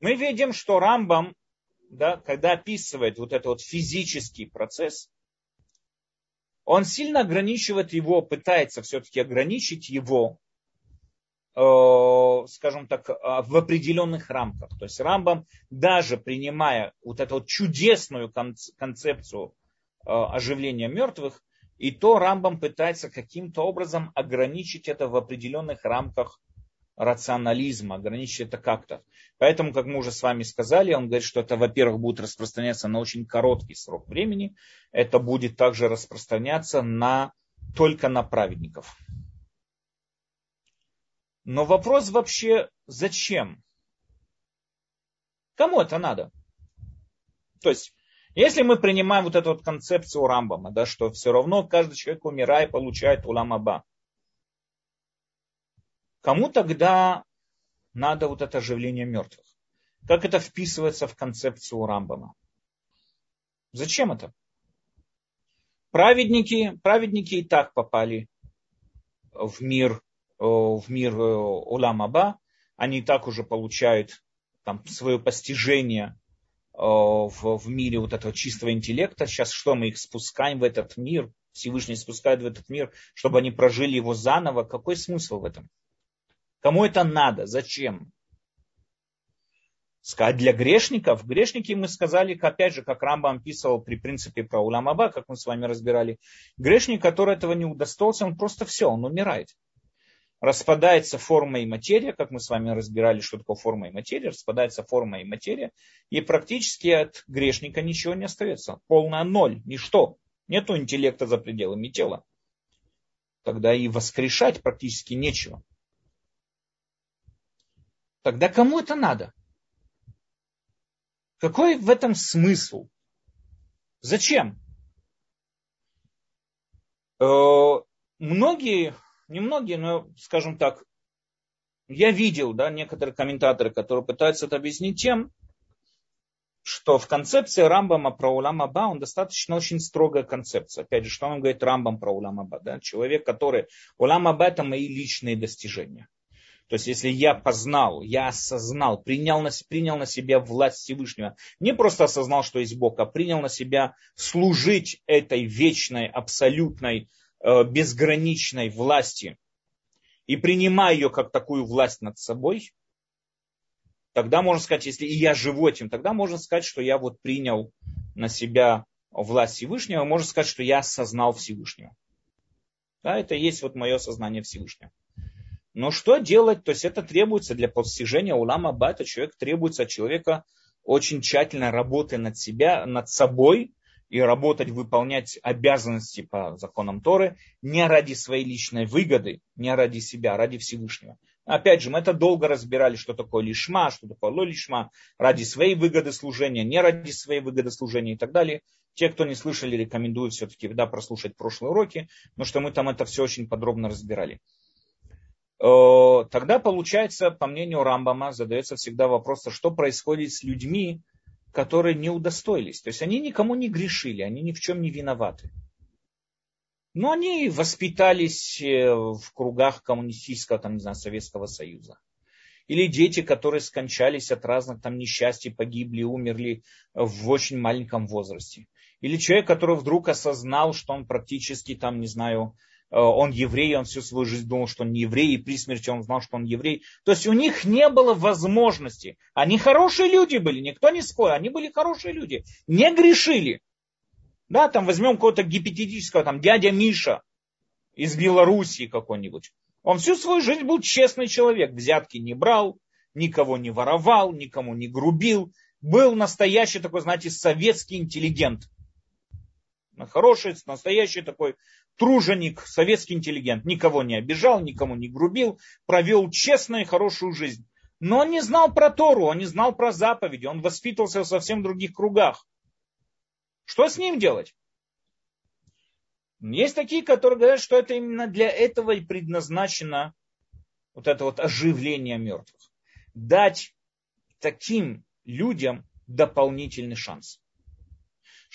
Мы видим, что Рамбам, да, когда описывает вот этот вот физический процесс, он сильно ограничивает его, пытается все-таки ограничить его скажем так, а, в определенных рамках. То есть Рамбам, даже принимая вот эту вот чудесную концепцию э, оживления мертвых, и то Рамбам пытается каким-то образом ограничить это в определенных рамках рационализма, ограничить это как-то. Поэтому, как мы уже с вами сказали, он говорит, что это, во-первых, будет распространяться на очень короткий срок времени, это будет также распространяться на, только на праведников. Но вопрос вообще, зачем? Кому это надо? То есть, если мы принимаем вот эту вот концепцию Рамбама, да, что все равно каждый человек, умирая, получает уламаба, кому тогда надо вот это оживление мертвых? Как это вписывается в концепцию Рамбама? Зачем это? Праведники, праведники и так попали в мир в мир э, Улам Аба, они и так уже получают там, свое постижение э, в, в мире вот этого чистого интеллекта. Сейчас что мы их спускаем в этот мир? Всевышний спускает в этот мир, чтобы они прожили его заново. Какой смысл в этом? Кому это надо? Зачем? Сказать для грешников. Грешники мы сказали, опять же, как Рамбам описывал при принципе про Уламаба, как мы с вами разбирали. Грешник, который этого не удостоился, он просто все, он умирает распадается форма и материя, как мы с вами разбирали, что такое форма и материя, распадается форма и материя, и практически от грешника ничего не остается. Полная ноль, ничто. Нету интеллекта за пределами тела. Тогда и воскрешать практически нечего. Тогда кому это надо? Какой в этом смысл? Зачем? Э, многие, не многие, но, скажем так, я видел, да, некоторые комментаторы, которые пытаются это объяснить тем, что в концепции Рамбама про Улам Аба, он достаточно очень строгая концепция. Опять же, что он говорит Рамбам про Улам Аба? Да? Человек, который... Улам Аба это мои личные достижения. То есть, если я познал, я осознал, принял на, принял на себя власть Всевышнего, не просто осознал, что есть Бог, а принял на себя служить этой вечной, абсолютной, безграничной власти и принимаю ее как такую власть над собой, тогда можно сказать, если и я живу этим, тогда можно сказать, что я вот принял на себя власть Всевышнего, можно сказать, что я осознал Всевышнего. Да, это есть вот мое сознание Всевышнего. Но что делать? То есть это требуется для постижения улама бата. Человек требуется от человека очень тщательно работать над себя, над собой и работать, выполнять обязанности по законам Торы не ради своей личной выгоды, не ради себя, а ради Всевышнего. Опять же, мы это долго разбирали, что такое лишма, что такое лолишма, ради своей выгоды служения, не ради своей выгоды служения и так далее. Те, кто не слышали, рекомендую все-таки да, прослушать прошлые уроки, потому что мы там это все очень подробно разбирали. Тогда получается, по мнению Рамбама, задается всегда вопрос, а что происходит с людьми, которые не удостоились. То есть они никому не грешили, они ни в чем не виноваты. Но они воспитались э, в кругах коммунистического, там, не знаю, Советского Союза. Или дети, которые скончались от разных там несчастий, погибли, умерли в очень маленьком возрасте. Или человек, который вдруг осознал, что он практически там, не знаю, он еврей, он всю свою жизнь думал, что он не еврей, и при смерти он знал, что он еврей. То есть у них не было возможности. Они хорошие люди были, никто не спорит, они были хорошие люди, не грешили. Да, там возьмем какого-то гипотетического, там, дядя Миша из Белоруссии какой-нибудь. Он всю свою жизнь был честный человек, взятки не брал, никого не воровал, никому не грубил. Был настоящий такой, знаете, советский интеллигент. Хороший, настоящий такой труженик, советский интеллигент. Никого не обижал, никому не грубил, провел честную и хорошую жизнь. Но он не знал про Тору, он не знал про заповеди, он воспитывался в совсем других кругах. Что с ним делать? Есть такие, которые говорят, что это именно для этого и предназначено вот это вот оживление мертвых. Дать таким людям дополнительный шанс.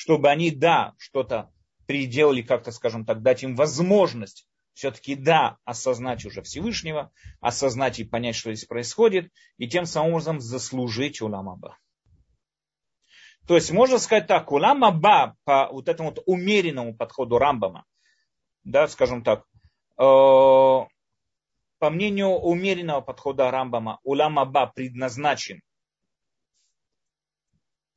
Чтобы они, да, что-то переделали, как-то, скажем так, дать им возможность все-таки, да, осознать уже Всевышнего, осознать и понять, что здесь происходит, и тем самым образом заслужить уламаба. То есть можно сказать так, улам аба по вот этому вот умеренному подходу Рамбама, да, скажем так, э, по мнению умеренного подхода Рамбама, улам аба предназначен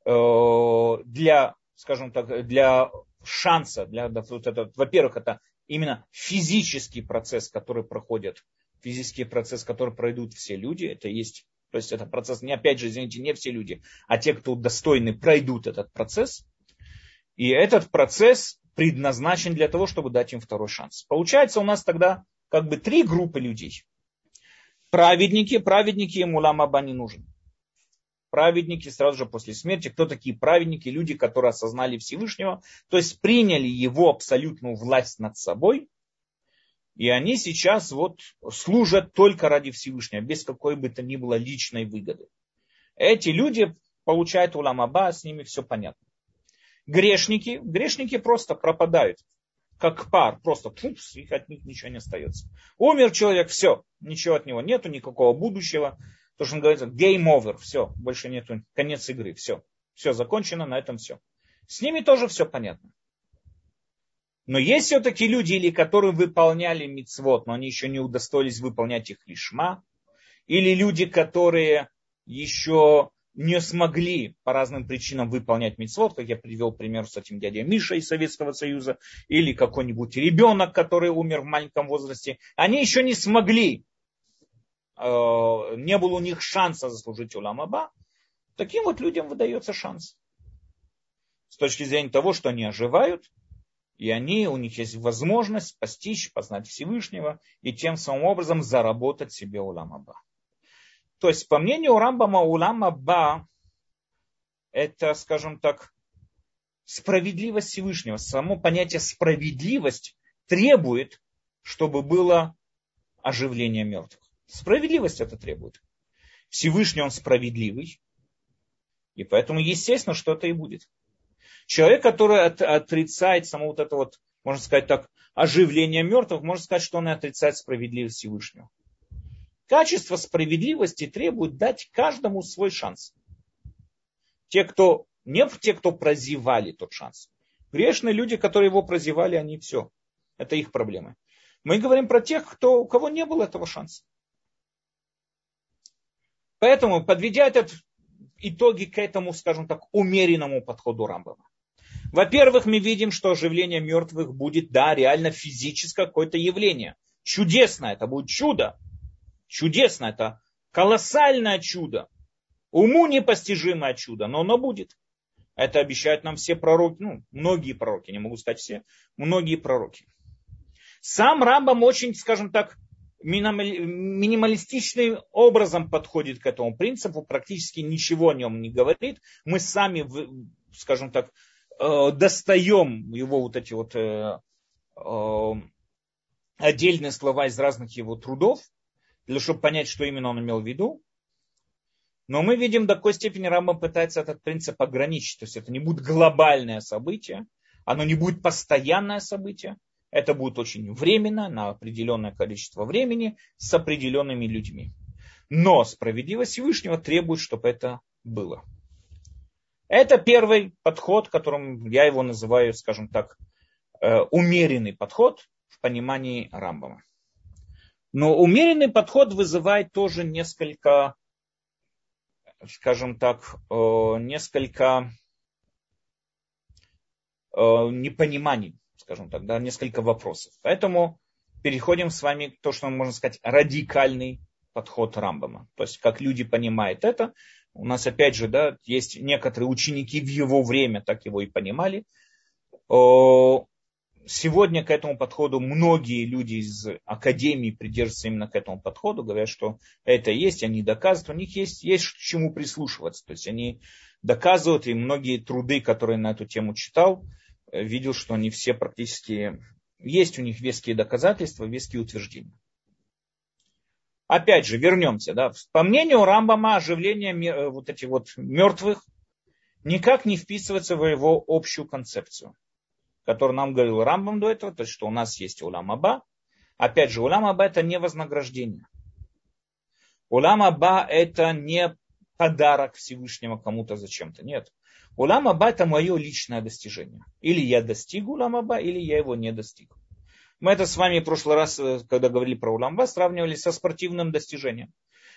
э, для, скажем так, для шанса, для вот это, во-первых, это именно физический процесс, который проходит, физический процесс, который пройдут все люди, это есть то есть это процесс, не опять же, извините, не все люди, а те, кто достойны, пройдут этот процесс. И этот процесс предназначен для того, чтобы дать им второй шанс. Получается у нас тогда как бы три группы людей. Праведники, праведники им улам аба не нужен. Праведники сразу же после смерти. Кто такие праведники? Люди, которые осознали Всевышнего, то есть приняли его абсолютную власть над собой и они сейчас вот служат только ради Всевышнего, без какой бы то ни было личной выгоды. Эти люди получают уламаба, с ними все понятно. Грешники, грешники просто пропадают, как пар, просто пупс, их от них ничего не остается. Умер человек, все, ничего от него нету, никакого будущего. То, что он говорит, game over, все, больше нету, конец игры, все. Все закончено, на этом все. С ними тоже все понятно. Но есть все-таки люди, или которые выполняли мицвод, но они еще не удостоились выполнять их лишма. Или люди, которые еще не смогли по разным причинам выполнять мицвод, как я привел пример с этим дядей Миша из Советского Союза, или какой-нибудь ребенок, который умер в маленьком возрасте, они еще не смогли, не было у них шанса заслужить уламаба, таким вот людям выдается шанс. С точки зрения того, что они оживают, и они, у них есть возможность постичь, познать Всевышнего и тем самым образом заработать себе уламаба. То есть, по мнению Рамбама, уламаба это, скажем так, справедливость Всевышнего. Само понятие справедливость требует чтобы было оживление мертвых. Справедливость это требует. Всевышний он справедливый, и поэтому, естественно, что это и будет. Человек, который от, отрицает само вот это вот, можно сказать так, оживление мертвых, можно сказать, что он и отрицает справедливость Всевышнего. Качество справедливости требует дать каждому свой шанс. Те, кто не те, кто прозевали тот шанс. Грешные люди, которые его прозевали, они все. Это их проблемы. Мы говорим про тех, кто, у кого не было этого шанса. Поэтому, подведя этот итоги к этому, скажем так, умеренному подходу Рамбама. Во-первых, мы видим, что оживление мертвых будет, да, реально физическое какое-то явление. Чудесное, это будет чудо. Чудесно, это колоссальное чудо. Уму непостижимое чудо, но оно будет. Это обещают нам все пророки, ну, многие пророки, не могу сказать все, многие пророки. Сам Рамбам очень, скажем так, минималистичным образом подходит к этому принципу, практически ничего о нем не говорит. Мы сами, скажем так, э, достаем его вот эти вот э, э, отдельные слова из разных его трудов, для чтобы понять, что именно он имел в виду. Но мы видим, до какой степени Рамбам пытается этот принцип ограничить. То есть это не будет глобальное событие, оно не будет постоянное событие, это будет очень временно, на определенное количество времени, с определенными людьми. Но справедливость Всевышнего требует, чтобы это было. Это первый подход, которым я его называю, скажем так, э, умеренный подход в понимании Рамбама. Но умеренный подход вызывает тоже несколько, скажем так, э, несколько э, непониманий скажем так, да, несколько вопросов. Поэтому переходим с вами к то, что можно сказать, радикальный подход Рамбама. То есть, как люди понимают это, у нас опять же, да, есть некоторые ученики в его время так его и понимали. Сегодня к этому подходу многие люди из академии придерживаются именно к этому подходу, говорят, что это есть, они доказывают, у них есть, есть к чему прислушиваться. То есть они доказывают, и многие труды, которые на эту тему читал, видел, что они все практически, есть у них веские доказательства, веские утверждения. Опять же, вернемся. Да. По мнению Рамбама, оживление э, вот этих вот мертвых никак не вписывается в его общую концепцию, которую нам говорил Рамбам до этого, то есть, что у нас есть улам Аба. Опять же, улам Аба это не вознаграждение. Улам Аба это не подарок Всевышнего кому-то зачем-то. Нет. Улам Аба это мое личное достижение. Или я достиг Улам Аба, или я его не достиг. Мы это с вами в прошлый раз, э, когда говорили про Улам Аба, сравнивали со спортивным достижением.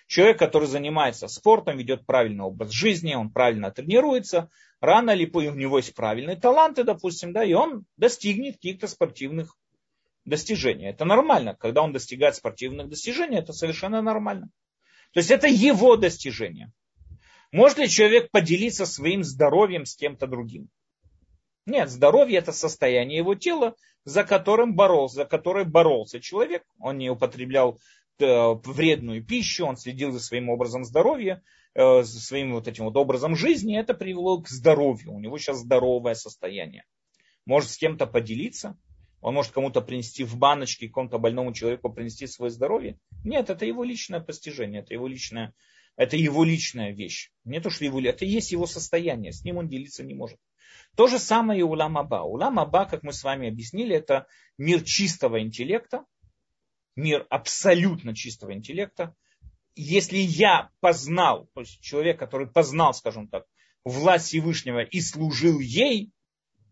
Человек, который занимается спортом, ведет правильный образ жизни, он правильно тренируется, рано или позже у него есть правильные таланты, допустим, да, и он достигнет каких-то спортивных достижений. Это нормально. Когда он достигает спортивных достижений, это совершенно нормально. То есть это его достижение. Может ли человек поделиться своим здоровьем с кем-то другим? Нет, здоровье это состояние его тела, за которым боролся, за которое боролся человек. Он не употреблял э, вредную пищу, он следил за своим образом здоровья, э, за своим вот этим вот образом жизни. Это привело к здоровью. У него сейчас здоровое состояние. Может с кем-то поделиться, он может кому-то принести в баночке, кому-то больному человеку принести свое здоровье. Нет, это его личное постижение, это его личное это его личная вещь. Не то, что его, это есть его состояние, с ним он делиться не может. То же самое и Улам Аба. Улам Аба, как мы с вами объяснили, это мир чистого интеллекта, мир абсолютно чистого интеллекта. Если я познал, то есть человек, который познал, скажем так, власть Всевышнего и служил ей,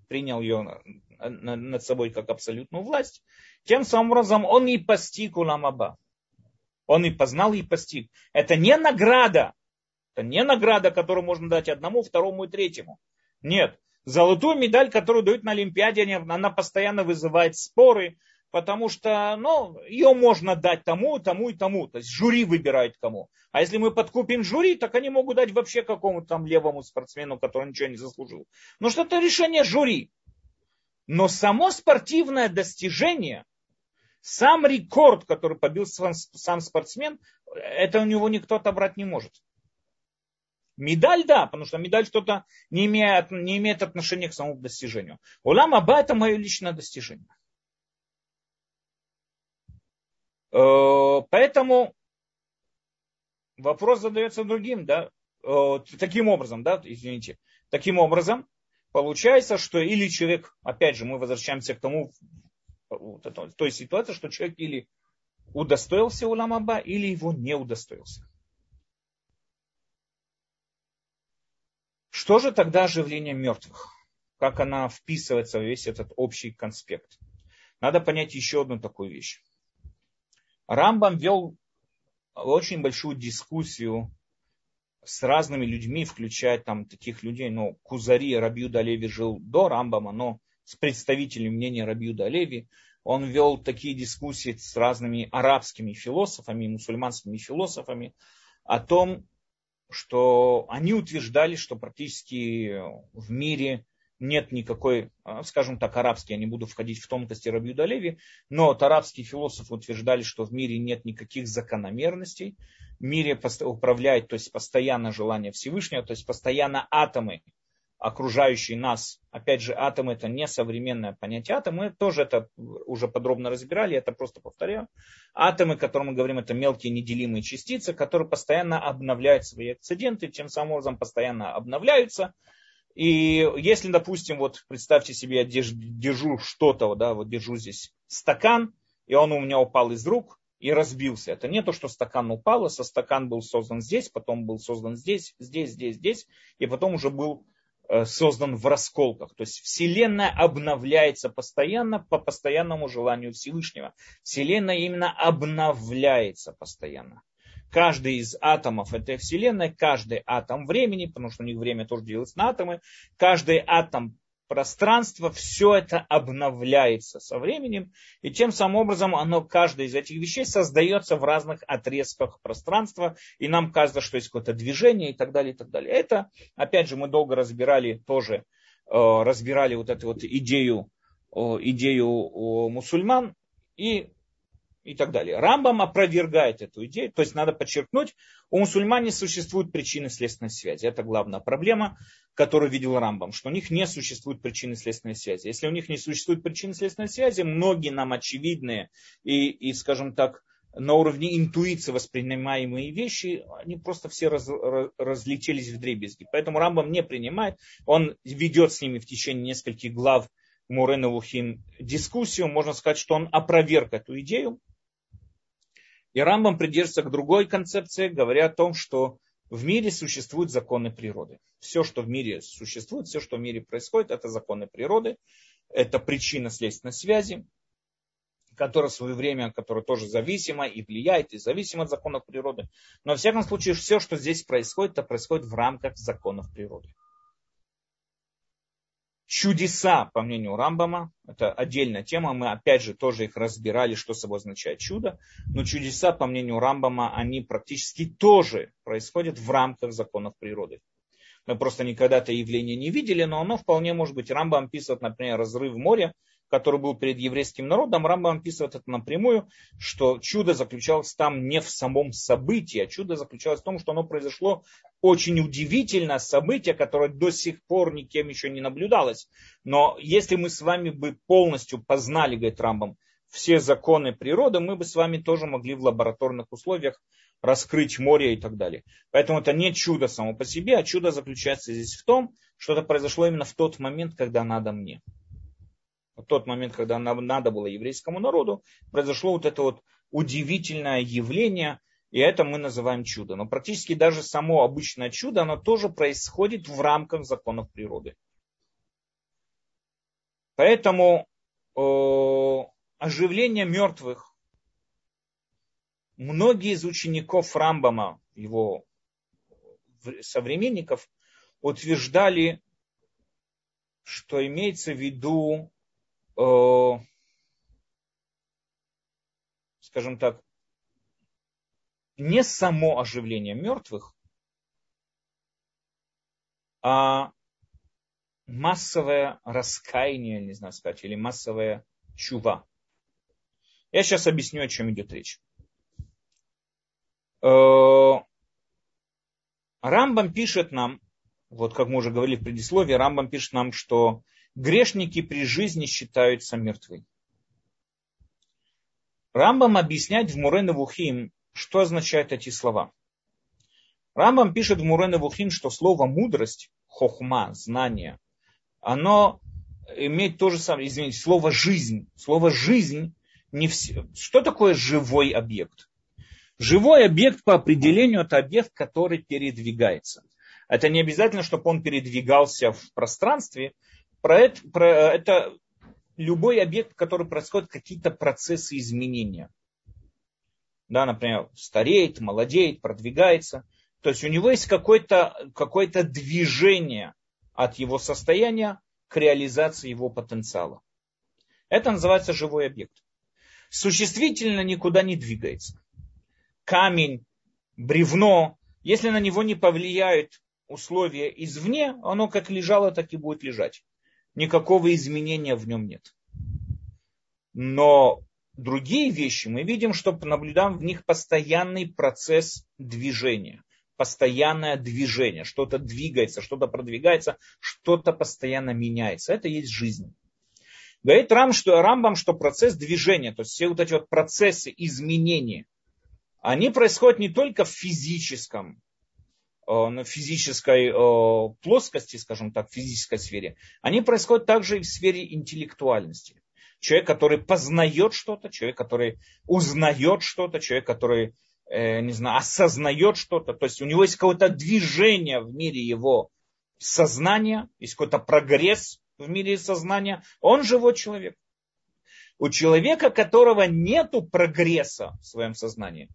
принял ее над собой как абсолютную власть, тем самым образом он и постиг Улам Аба. Он и познал, и постиг. Это не награда. Это не награда, которую можно дать одному, второму и третьему. Нет. Золотую медаль, которую дают на Олимпиаде, она постоянно вызывает споры, потому что ну, ее можно дать тому, тому и тому. То есть жюри выбирает кому. А если мы подкупим жюри, так они могут дать вообще какому-то там левому спортсмену, который ничего не заслужил. Но что это решение жюри. Но само спортивное достижение – сам рекорд, который побил сам, спортсмен, это у него никто отобрать не может. Медаль, да, потому что медаль что-то не имеет, не имеет отношения к самому достижению. Улам Аба это мое личное достижение. Э, поэтому вопрос задается другим, да, э, таким образом, да, извините, таким образом получается, что или человек, опять же, мы возвращаемся к тому, вот это, той ситуации, что человек или удостоился Уламаба, или его не удостоился. Что же тогда оживление мертвых? Как она вписывается в весь этот общий конспект? Надо понять еще одну такую вещь. Рамбам вел очень большую дискуссию с разными людьми, включая там таких людей, ну, Кузари Рабиуда Леви жил до Рамбама, но с представителями мнения Рабиуда Леви. Он вел такие дискуссии с разными арабскими философами, мусульманскими философами о том, что они утверждали, что практически в мире нет никакой, а, скажем так, арабский, я не буду входить в тонкости Рабиуда Леви, но вот арабские философы утверждали, что в мире нет никаких закономерностей, в мире управляет, то есть постоянно желание Всевышнего, то есть постоянно атомы, окружающие нас, опять же, атом это не современное понятие атом, мы тоже это уже подробно разбирали, это просто повторяю. Атомы, о которых мы говорим, это мелкие неделимые частицы, которые постоянно обновляют свои акциденты, тем самым образом постоянно обновляются. И если, допустим, вот представьте себе, я держу что-то, да, вот держу здесь стакан, и он у меня упал из рук, и разбился. Это не то, что стакан упал, а со стакан был создан здесь, потом был создан здесь, здесь, здесь, здесь, и потом уже был создан в расколках. То есть Вселенная обновляется постоянно по постоянному желанию Всевышнего. Вселенная именно обновляется постоянно. Каждый из атомов этой Вселенной, каждый атом времени, потому что у них время тоже делится на атомы, каждый атом пространство, все это обновляется со временем, и тем самым образом оно, каждая из этих вещей создается в разных отрезках пространства, и нам кажется, что есть какое-то движение и так далее, и так далее. Это, опять же, мы долго разбирали тоже, э, разбирали вот эту вот идею, идею мусульман, и и так далее. Рамбам опровергает эту идею, то есть надо подчеркнуть, у мусульман не существует причины следственной связи. Это главная проблема, которую видел Рамбам, что у них не существует причины следственной связи. Если у них не существует причины следственной связи, многие нам очевидные и, и скажем так, на уровне интуиции воспринимаемые вещи, они просто все раз, раз, разлетелись в дребезги. Поэтому Рамбам не принимает, он ведет с ними в течение нескольких глав Мурена Лухим дискуссию, можно сказать, что он опроверг эту идею, и Рамбам придерживается к другой концепции, говоря о том, что в мире существуют законы природы. Все, что в мире существует, все, что в мире происходит, это законы природы, это причина следственной связи, которая в свое время, которая тоже зависима и влияет, и зависима от законов природы. Но, во всяком случае, все, что здесь происходит, это происходит в рамках законов природы. Чудеса, по мнению Рамбама, это отдельная тема, мы опять же тоже их разбирали, что собой означает чудо, но чудеса, по мнению Рамбама, они практически тоже происходят в рамках законов природы. Мы просто никогда это явление не видели, но оно вполне может быть. Рамбам описывает, например, разрыв моря, который был перед еврейским народом, Рамбам описывает это напрямую, что чудо заключалось там не в самом событии, а чудо заключалось в том, что оно произошло очень удивительное событие, которое до сих пор никем еще не наблюдалось. Но если мы с вами бы полностью познали, говорит Рамбам, все законы природы, мы бы с вами тоже могли в лабораторных условиях раскрыть море и так далее. Поэтому это не чудо само по себе, а чудо заключается здесь в том, что это произошло именно в тот момент, когда надо мне в тот момент, когда надо было еврейскому народу, произошло вот это вот удивительное явление, и это мы называем чудо. Но практически даже само обычное чудо, оно тоже происходит в рамках законов природы. Поэтому э, оживление мертвых, многие из учеников Рамбама, его современников, утверждали, что имеется в виду скажем так, не само оживление мертвых, а массовое раскаяние, не знаю сказать, или массовая чува. Я сейчас объясню, о чем идет речь. Э, Рамбам пишет нам, вот как мы уже говорили в предисловии, Рамбам пишет нам, что грешники при жизни считаются мертвы. Рамбам объясняет в Мурен Вухим, что означают эти слова. Рамбам пишет в Мурен Вухим, что слово мудрость, хохма, знание, оно имеет то же самое, извините, слово жизнь. Слово жизнь не все. Что такое живой объект? Живой объект по определению это объект, который передвигается. Это не обязательно, чтобы он передвигался в пространстве. Про это, про это любой объект, который происходит какие-то процессы изменения. Да, например, стареет, молодеет, продвигается. То есть у него есть какое-то какое движение от его состояния к реализации его потенциала. Это называется живой объект. Существительно никуда не двигается. Камень, бревно, если на него не повлияют условия извне, оно как лежало, так и будет лежать. Никакого изменения в нем нет. Но другие вещи мы видим, что наблюдаем в них постоянный процесс движения постоянное движение, что-то двигается, что-то продвигается, что-то постоянно меняется. Это есть жизнь. Говорит Рам, что, Рамбам, что процесс движения, то есть все вот эти вот процессы изменения, они происходят не только в физическом, на физической э, плоскости, скажем так, в физической сфере, они происходят также и в сфере интеллектуальности. Человек, который познает что-то, человек, который узнает что-то, человек, который э, не знаю, осознает что-то, то есть у него есть какое-то движение в мире его сознания, есть какой-то прогресс в мире сознания, он живой человек. У человека, которого нет прогресса в своем сознании,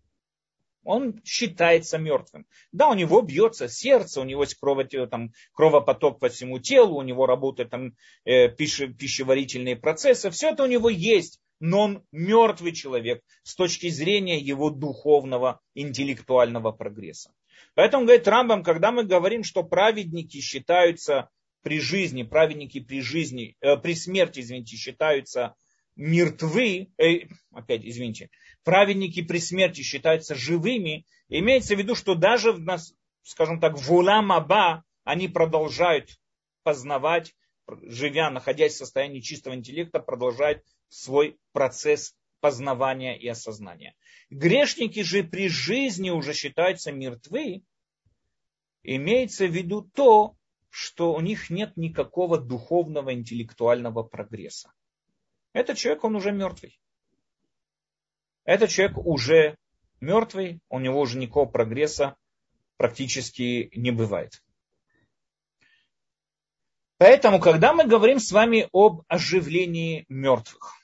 он считается мертвым. Да, у него бьется сердце, у него есть крово, там, кровопоток по всему телу, у него работают там, э, пище, пищеварительные процессы, все это у него есть, но он мертвый человек с точки зрения его духовного, интеллектуального прогресса. Поэтому, говорит Рамбам, когда мы говорим, что праведники считаются при жизни, праведники при жизни, э, при смерти, извините, считаются мертвы, э, опять, извините, праведники при смерти считаются живыми, имеется в виду, что даже в нас, скажем так, в улам аба они продолжают познавать, живя, находясь в состоянии чистого интеллекта, продолжают свой процесс познавания и осознания. Грешники же при жизни уже считаются мертвы. Имеется в виду то, что у них нет никакого духовного интеллектуального прогресса. Этот человек, он уже мертвый. Этот человек уже мертвый, у него уже никакого прогресса практически не бывает. Поэтому, когда мы говорим с вами об оживлении мертвых,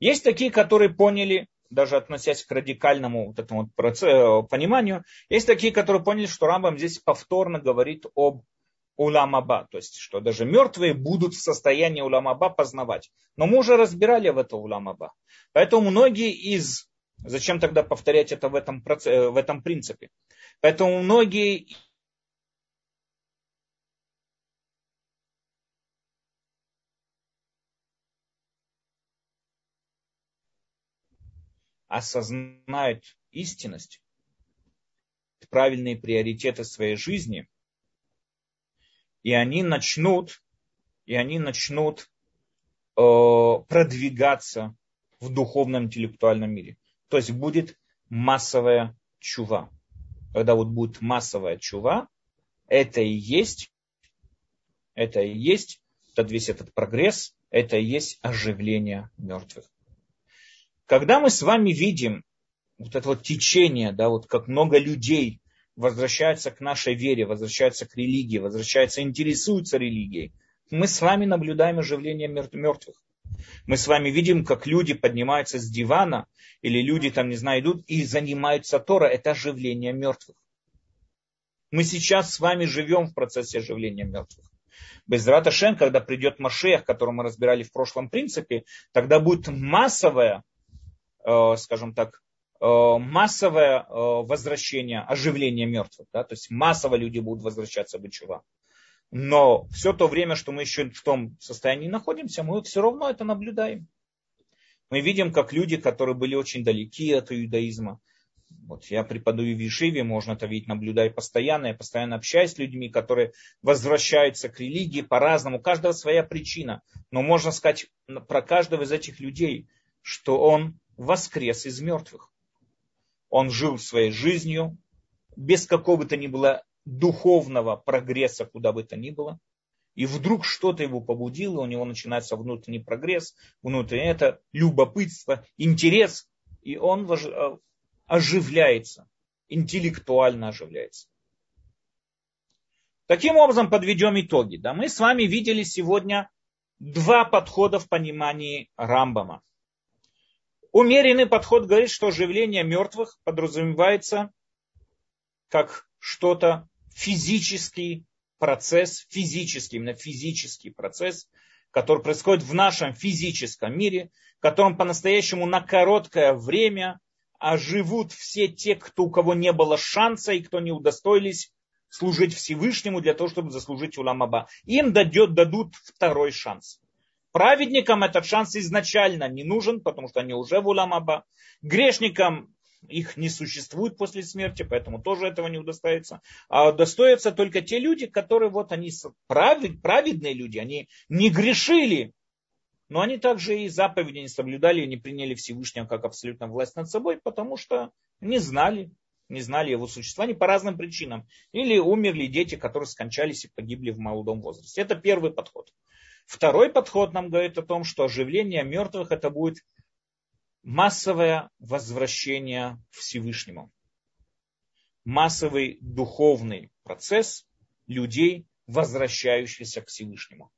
есть такие, которые поняли, даже относясь к радикальному вот этому процессу, пониманию, есть такие, которые поняли, что Рамбам здесь повторно говорит об уламаба, то есть, что даже мертвые будут в состоянии уламаба познавать. Но мы уже разбирали в это уламаба. Поэтому многие из... Зачем тогда повторять это в этом, процессе, в этом принципе? Поэтому многие осознают истинность, правильные приоритеты своей жизни, и они начнут, и они начнут э, продвигаться в духовном интеллектуальном мире. То есть будет массовая чува. Когда вот будет массовая чува, это и есть, это и есть этот весь этот прогресс, это и есть оживление мертвых. Когда мы с вами видим вот это вот течение, да, вот как много людей возвращаются к нашей вере, возвращаются к религии, возвращаются, интересуются религией, мы с вами наблюдаем оживление мертвых. Мы с вами видим, как люди поднимаются с дивана, или люди там, не знаю, идут и занимаются Тора. Это оживление мертвых. Мы сейчас с вами живем в процессе оживления мертвых. Без Раташен, когда придет Машех, который мы разбирали в прошлом принципе, тогда будет массовое Э, скажем так, массовое э, возвращение, оживление мертвых. Да? То есть массово люди будут возвращаться в Ичува. Но все то время, что мы еще в том состоянии находимся, мы все равно это наблюдаем. Мы видим, как люди, которые были очень далеки от иудаизма, вот я преподаю в Ешиве, можно это видеть, наблюдаю постоянно, я постоянно общаюсь с людьми, которые возвращаются к религии по-разному, у каждого своя причина. Но можно сказать про каждого из этих людей, что он воскрес из мертвых. Он жил своей жизнью, без какого бы то ни было духовного прогресса, куда бы то ни было. И вдруг что-то его побудило, у него начинается внутренний прогресс, внутреннее это любопытство, интерес, и он э, оживляется, интеллектуально оживляется. Таким образом, подведем итоги. Да, мы с вами видели сегодня два подхода в понимании Рамбама. Умеренный подход говорит, что оживление мертвых подразумевается как что-то физический процесс, физический, именно физический процесс, который происходит в нашем физическом мире, в котором по-настоящему на короткое время оживут все те, кто, у кого не было шанса и кто не удостоились служить Всевышнему для того, чтобы заслужить уламаба. Им дадет, дадут второй шанс. Праведникам этот шанс изначально не нужен, потому что они уже в уламаба. Грешникам их не существует после смерти, поэтому тоже этого не удостоится. А удостоятся только те люди, которые вот они правед, праведные люди, они не грешили, но они также и заповеди не соблюдали, и не приняли Всевышнего как абсолютно власть над собой, потому что не знали, не знали его существования по разным причинам. Или умерли дети, которые скончались и погибли в молодом возрасте. Это первый подход. Второй подход нам говорит о том, что оживление мертвых это будет массовое возвращение Всевышнему. Массовый духовный процесс людей, возвращающихся к Всевышнему.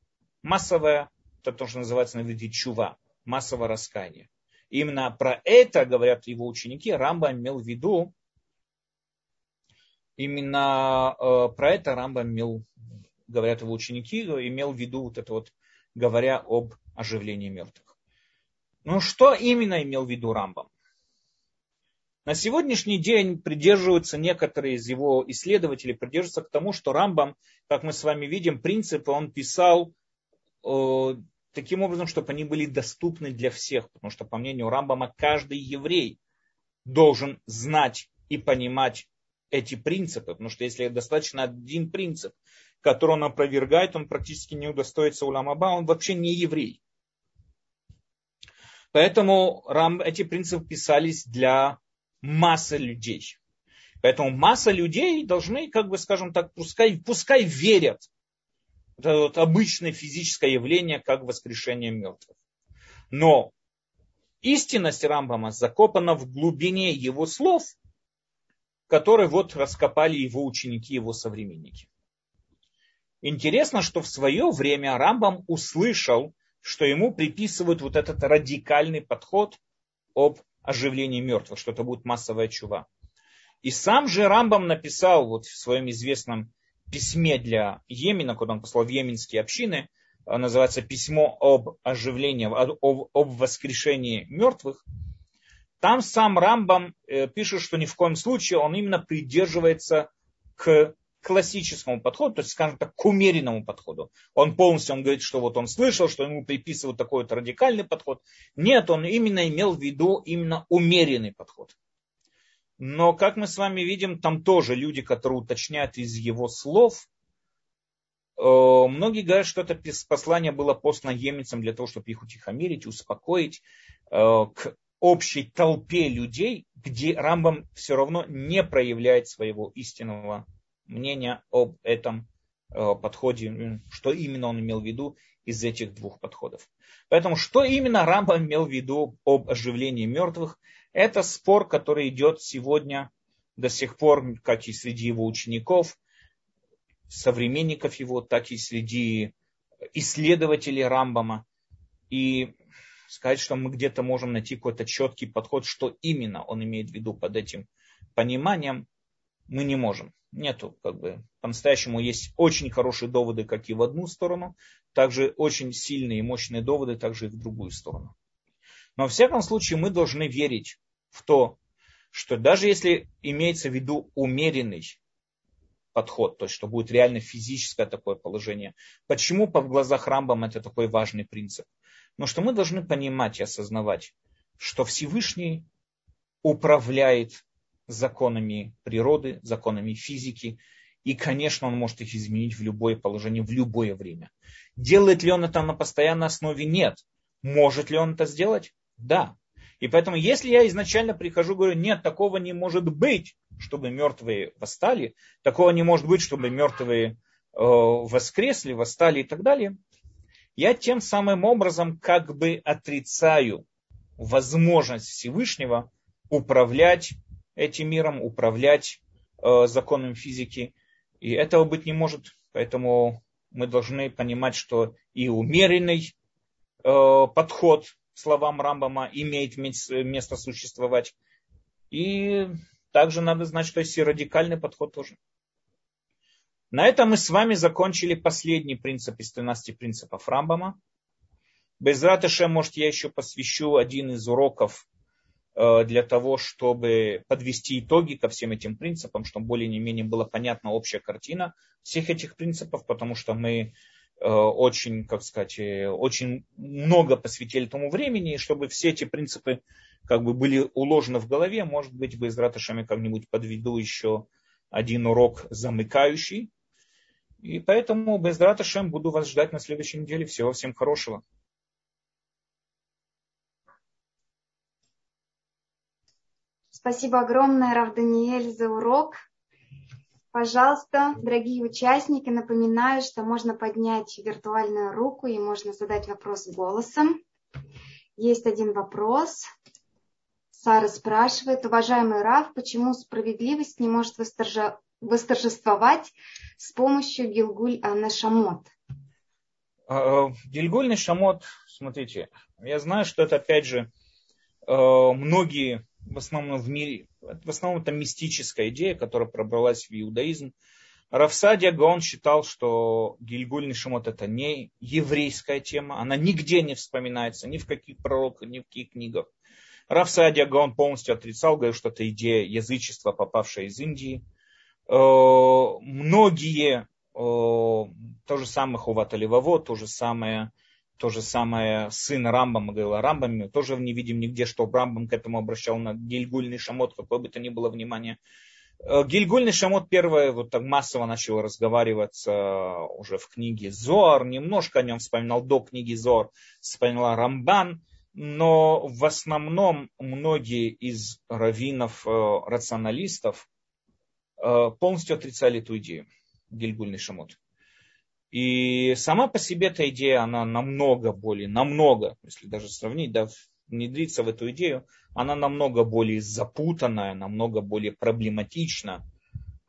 Массовое, это то, что называется на иврите чува, массовое раскаяние. Именно про это, говорят его ученики, Рамба имел в виду, Именно э, про это Рамбам имел, говорят его ученики, имел в виду вот это вот, говоря об оживлении мертвых. Ну что именно имел в виду Рамбам? На сегодняшний день придерживаются некоторые из его исследователей, придерживаются к тому, что Рамбам, как мы с вами видим, принципы он писал э, таким образом, чтобы они были доступны для всех. Потому что, по мнению Рамбама, каждый еврей должен знать и понимать эти принципы, потому что если достаточно один принцип, который он опровергает, он практически не удостоится уламаба, он вообще не еврей. Поэтому эти принципы писались для массы людей. Поэтому масса людей должны, как бы скажем так, пускай, пускай верят в это вот обычное физическое явление, как воскрешение мертвых. Но истинность Рамбама закопана в глубине его слов – который вот раскопали его ученики, его современники. Интересно, что в свое время Рамбам услышал, что ему приписывают вот этот радикальный подход об оживлении мертвых, что это будет массовая чува. И сам же Рамбам написал вот в своем известном письме для Йемена, куда он послал в йеменские общины, называется «Письмо об оживлении, об, об воскрешении мертвых», там сам Рамбам э, пишет, что ни в коем случае он именно придерживается к классическому подходу, то есть, скажем так, к умеренному подходу. Он полностью, он говорит, что вот он слышал, что ему приписывают такой вот радикальный подход. Нет, он именно имел в виду именно умеренный подход. Но, как мы с вами видим, там тоже люди, которые уточняют из его слов, э, многие говорят, что это послание было послано емецам для того, чтобы их утихомирить, успокоить, э, к общей толпе людей, где Рамбам все равно не проявляет своего истинного мнения об этом э, подходе, что именно он имел в виду из этих двух подходов. Поэтому что именно Рамбам имел в виду об оживлении мертвых, это спор, который идет сегодня до сих пор, как и среди его учеников, современников его, так и среди исследователей Рамбама. И сказать, что мы где-то можем найти какой-то четкий подход, что именно он имеет в виду под этим пониманием, мы не можем. Нету, как бы, по-настоящему есть очень хорошие доводы, как и в одну сторону, также очень сильные и мощные доводы, также и в другую сторону. Но во всяком случае мы должны верить в то, что даже если имеется в виду умеренный подход, то есть что будет реально физическое такое положение, почему по в глазах Рамбам это такой важный принцип? Но что мы должны понимать и осознавать, что Всевышний управляет законами природы, законами физики, и, конечно, он может их изменить в любое положение, в любое время. Делает ли он это на постоянной основе? Нет. Может ли он это сделать? Да. И поэтому, если я изначально прихожу, говорю, нет, такого не может быть, чтобы мертвые восстали, такого не может быть, чтобы мертвые э, воскресли, восстали и так далее, я тем самым образом как бы отрицаю возможность Всевышнего управлять этим миром, управлять э, законом физики. И этого быть не может. Поэтому мы должны понимать, что и умеренный э, подход словам Рамбама имеет место существовать. И также надо знать, что есть и радикальный подход тоже. На этом мы с вами закончили последний принцип из 13 принципов Рамбама. Без ратыша, может, я еще посвящу один из уроков для того, чтобы подвести итоги ко всем этим принципам, чтобы более-менее была понятна общая картина всех этих принципов, потому что мы э, очень, как сказать, э, очень много посвятили этому времени, и чтобы все эти принципы как бы были уложены в голове, может быть, без ратышами как-нибудь подведу еще один урок замыкающий, и поэтому без Раташем буду вас ждать на следующей неделе. Всего всем хорошего. Спасибо огромное, Рав Даниэль, за урок. Пожалуйста, дорогие участники, напоминаю, что можно поднять виртуальную руку и можно задать вопрос голосом. Есть один вопрос. Сара спрашивает, уважаемый Рав, почему справедливость не может восторжествовать с помощью Гилгуль Нешамот? А, Гильгуль Нешамот, смотрите, я знаю, что это опять же а, многие в основном в мире, в основном это мистическая идея, которая пробралась в иудаизм. Равсадия Гаон считал, что Гильгуль Нишамот это не еврейская тема, она нигде не вспоминается, ни в каких пророках, ни в каких книгах. Равсадия Гаон полностью отрицал, говорил, что это идея язычества, попавшая из Индии. Э, многие, э, то же самое Хуват Аливаво, то же самое, то же самое сын Рамбама, говорил о Рамбаме, тоже не видим нигде, что Рамбам к этому обращал на Гильгульный Шамот, какое бы то ни было внимание. Э, Гильгульный Шамот первое вот так массово начал разговариваться уже в книге Зоар, немножко о нем вспоминал до книги Зоар, вспоминал Рамбан, но в основном многие из раввинов, рационалистов, Э, полностью отрицали эту идею, Гильгульный Шамот. И сама по себе эта идея, она намного более, намного, если даже сравнить, да, внедриться в эту идею, она намного более запутанная, намного более проблематична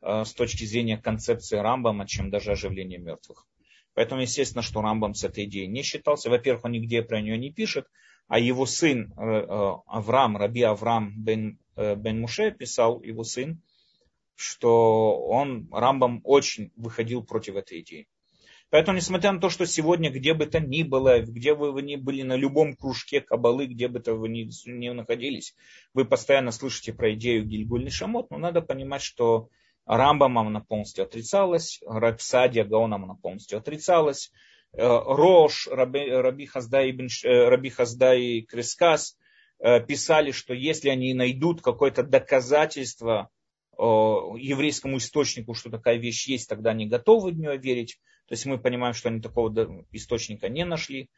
э, с точки зрения концепции Рамбама, чем даже оживление мертвых. Поэтому, естественно, что Рамбам с этой идеей не считался. Во-первых, он нигде про нее не пишет, а его сын э, Авраам, Раби Авраам бен, бен Муше писал, его сын, что он, Рамбам, очень выходил против этой идеи. Поэтому, несмотря на то, что сегодня, где бы то ни было, где бы вы ни были, на любом кружке кабалы, где бы то вы ни, ни находились, вы постоянно слышите про идею Гильгуль Шамот, но надо понимать, что Рамбамом она полностью отрицалась, Рапсадия Гаоном она полностью отрицалась, э, Рош, Раби, Раби, Хаздай, э, Хаздай Крескас э, писали, что если они найдут какое-то доказательство еврейскому источнику, что такая вещь есть, тогда они готовы в нее верить. То есть мы понимаем, что они такого источника не нашли.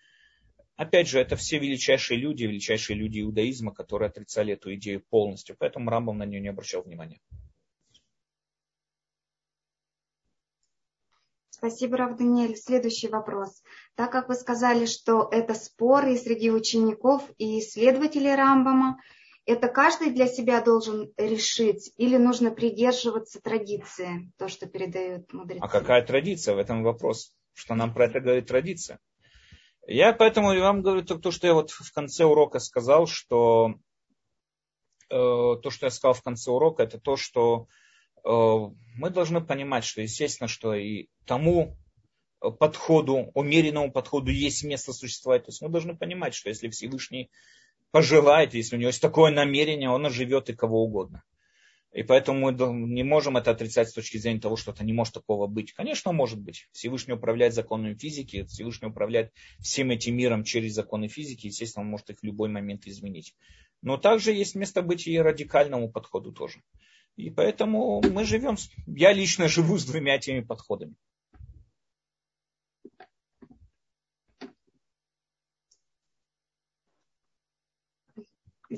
Опять же, это все величайшие люди, величайшие люди иудаизма, которые отрицали эту идею полностью. Поэтому Рамбам на нее не обращал внимания. Спасибо, Рав Даниэль. Следующий вопрос. Так как вы сказали, что это споры среди учеников и исследователей Рамбама, это каждый для себя должен решить или нужно придерживаться традиции, то, что передают мудрецы? А какая традиция в этом вопрос? Что нам про это говорит традиция? Я поэтому вам говорю то что я вот в конце урока сказал, что э, то, что я сказал в конце урока, это то, что э, мы должны понимать, что естественно, что и тому подходу, умеренному подходу есть место существовать. То есть мы должны понимать, что если Всевышний пожелает, если у него есть такое намерение, он оживет и кого угодно. И поэтому мы не можем это отрицать с точки зрения того, что это не может такого быть. Конечно, может быть. Всевышний управляет законами физики, Всевышний управляет всем этим миром через законы физики, естественно, он может их в любой момент изменить. Но также есть место быть и радикальному подходу тоже. И поэтому мы живем, я лично живу с двумя этими подходами.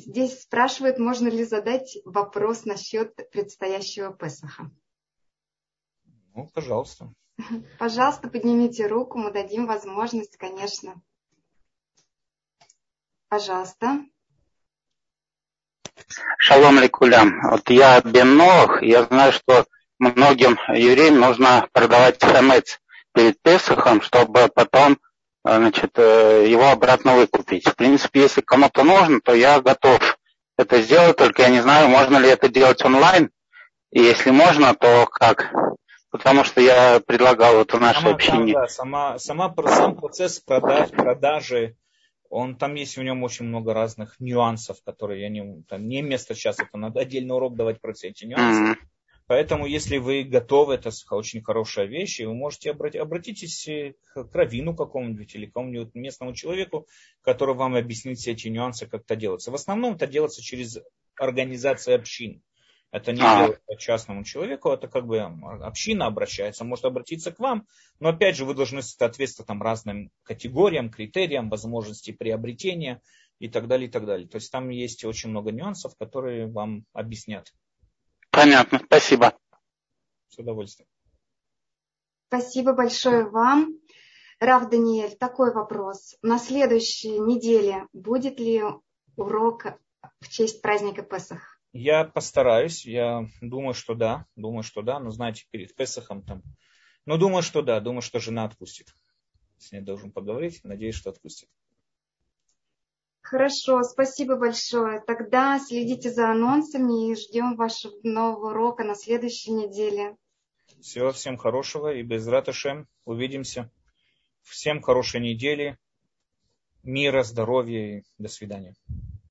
Здесь спрашивают, можно ли задать вопрос насчет предстоящего Песаха. Ну, пожалуйста. Пожалуйста, поднимите руку, мы дадим возможность, конечно. Пожалуйста. Шалом Ликулям. Вот я Бен Ноах, я знаю, что многим евреям нужно продавать хамец перед Песохом, чтобы потом значит, э, его обратно выкупить. В принципе, если кому-то нужно, то я готов это сделать, только я не знаю, можно ли это делать онлайн. И если можно, то как? Потому что я предлагал вот в нашей сама, общине. Да, сама, сама, сам процесс продаж, продажи, он, там есть в нем очень много разных нюансов, которые я не, там, не место сейчас, это надо отдельный урок давать про все эти нюансы. Mm-hmm. Поэтому, если вы готовы, это очень хорошая вещь, и вы можете обратить, обратитесь к раввину какому-нибудь или какому-нибудь местному человеку, который вам объяснит все эти нюансы, как это делается. В основном это делается через организацию общин. Это не а. делается частному человеку, это как бы община обращается, может обратиться к вам, но опять же вы должны соответствовать там разным категориям, критериям, возможности приобретения и так далее, и так далее. То есть там есть очень много нюансов, которые вам объяснят. Понятно, спасибо. С удовольствием. Спасибо большое вам. Рав Даниэль, такой вопрос. На следующей неделе будет ли урок в честь праздника Песах? Я постараюсь, я думаю, что да, думаю, что да, но знаете, перед Песахом там, ну думаю, что да, думаю, что жена отпустит. С ней должен поговорить, надеюсь, что отпустит. Хорошо, спасибо большое. Тогда следите за анонсами и ждем вашего нового урока на следующей неделе. Всего всем хорошего и без раташем увидимся. Всем хорошей недели, мира, здоровья и до свидания.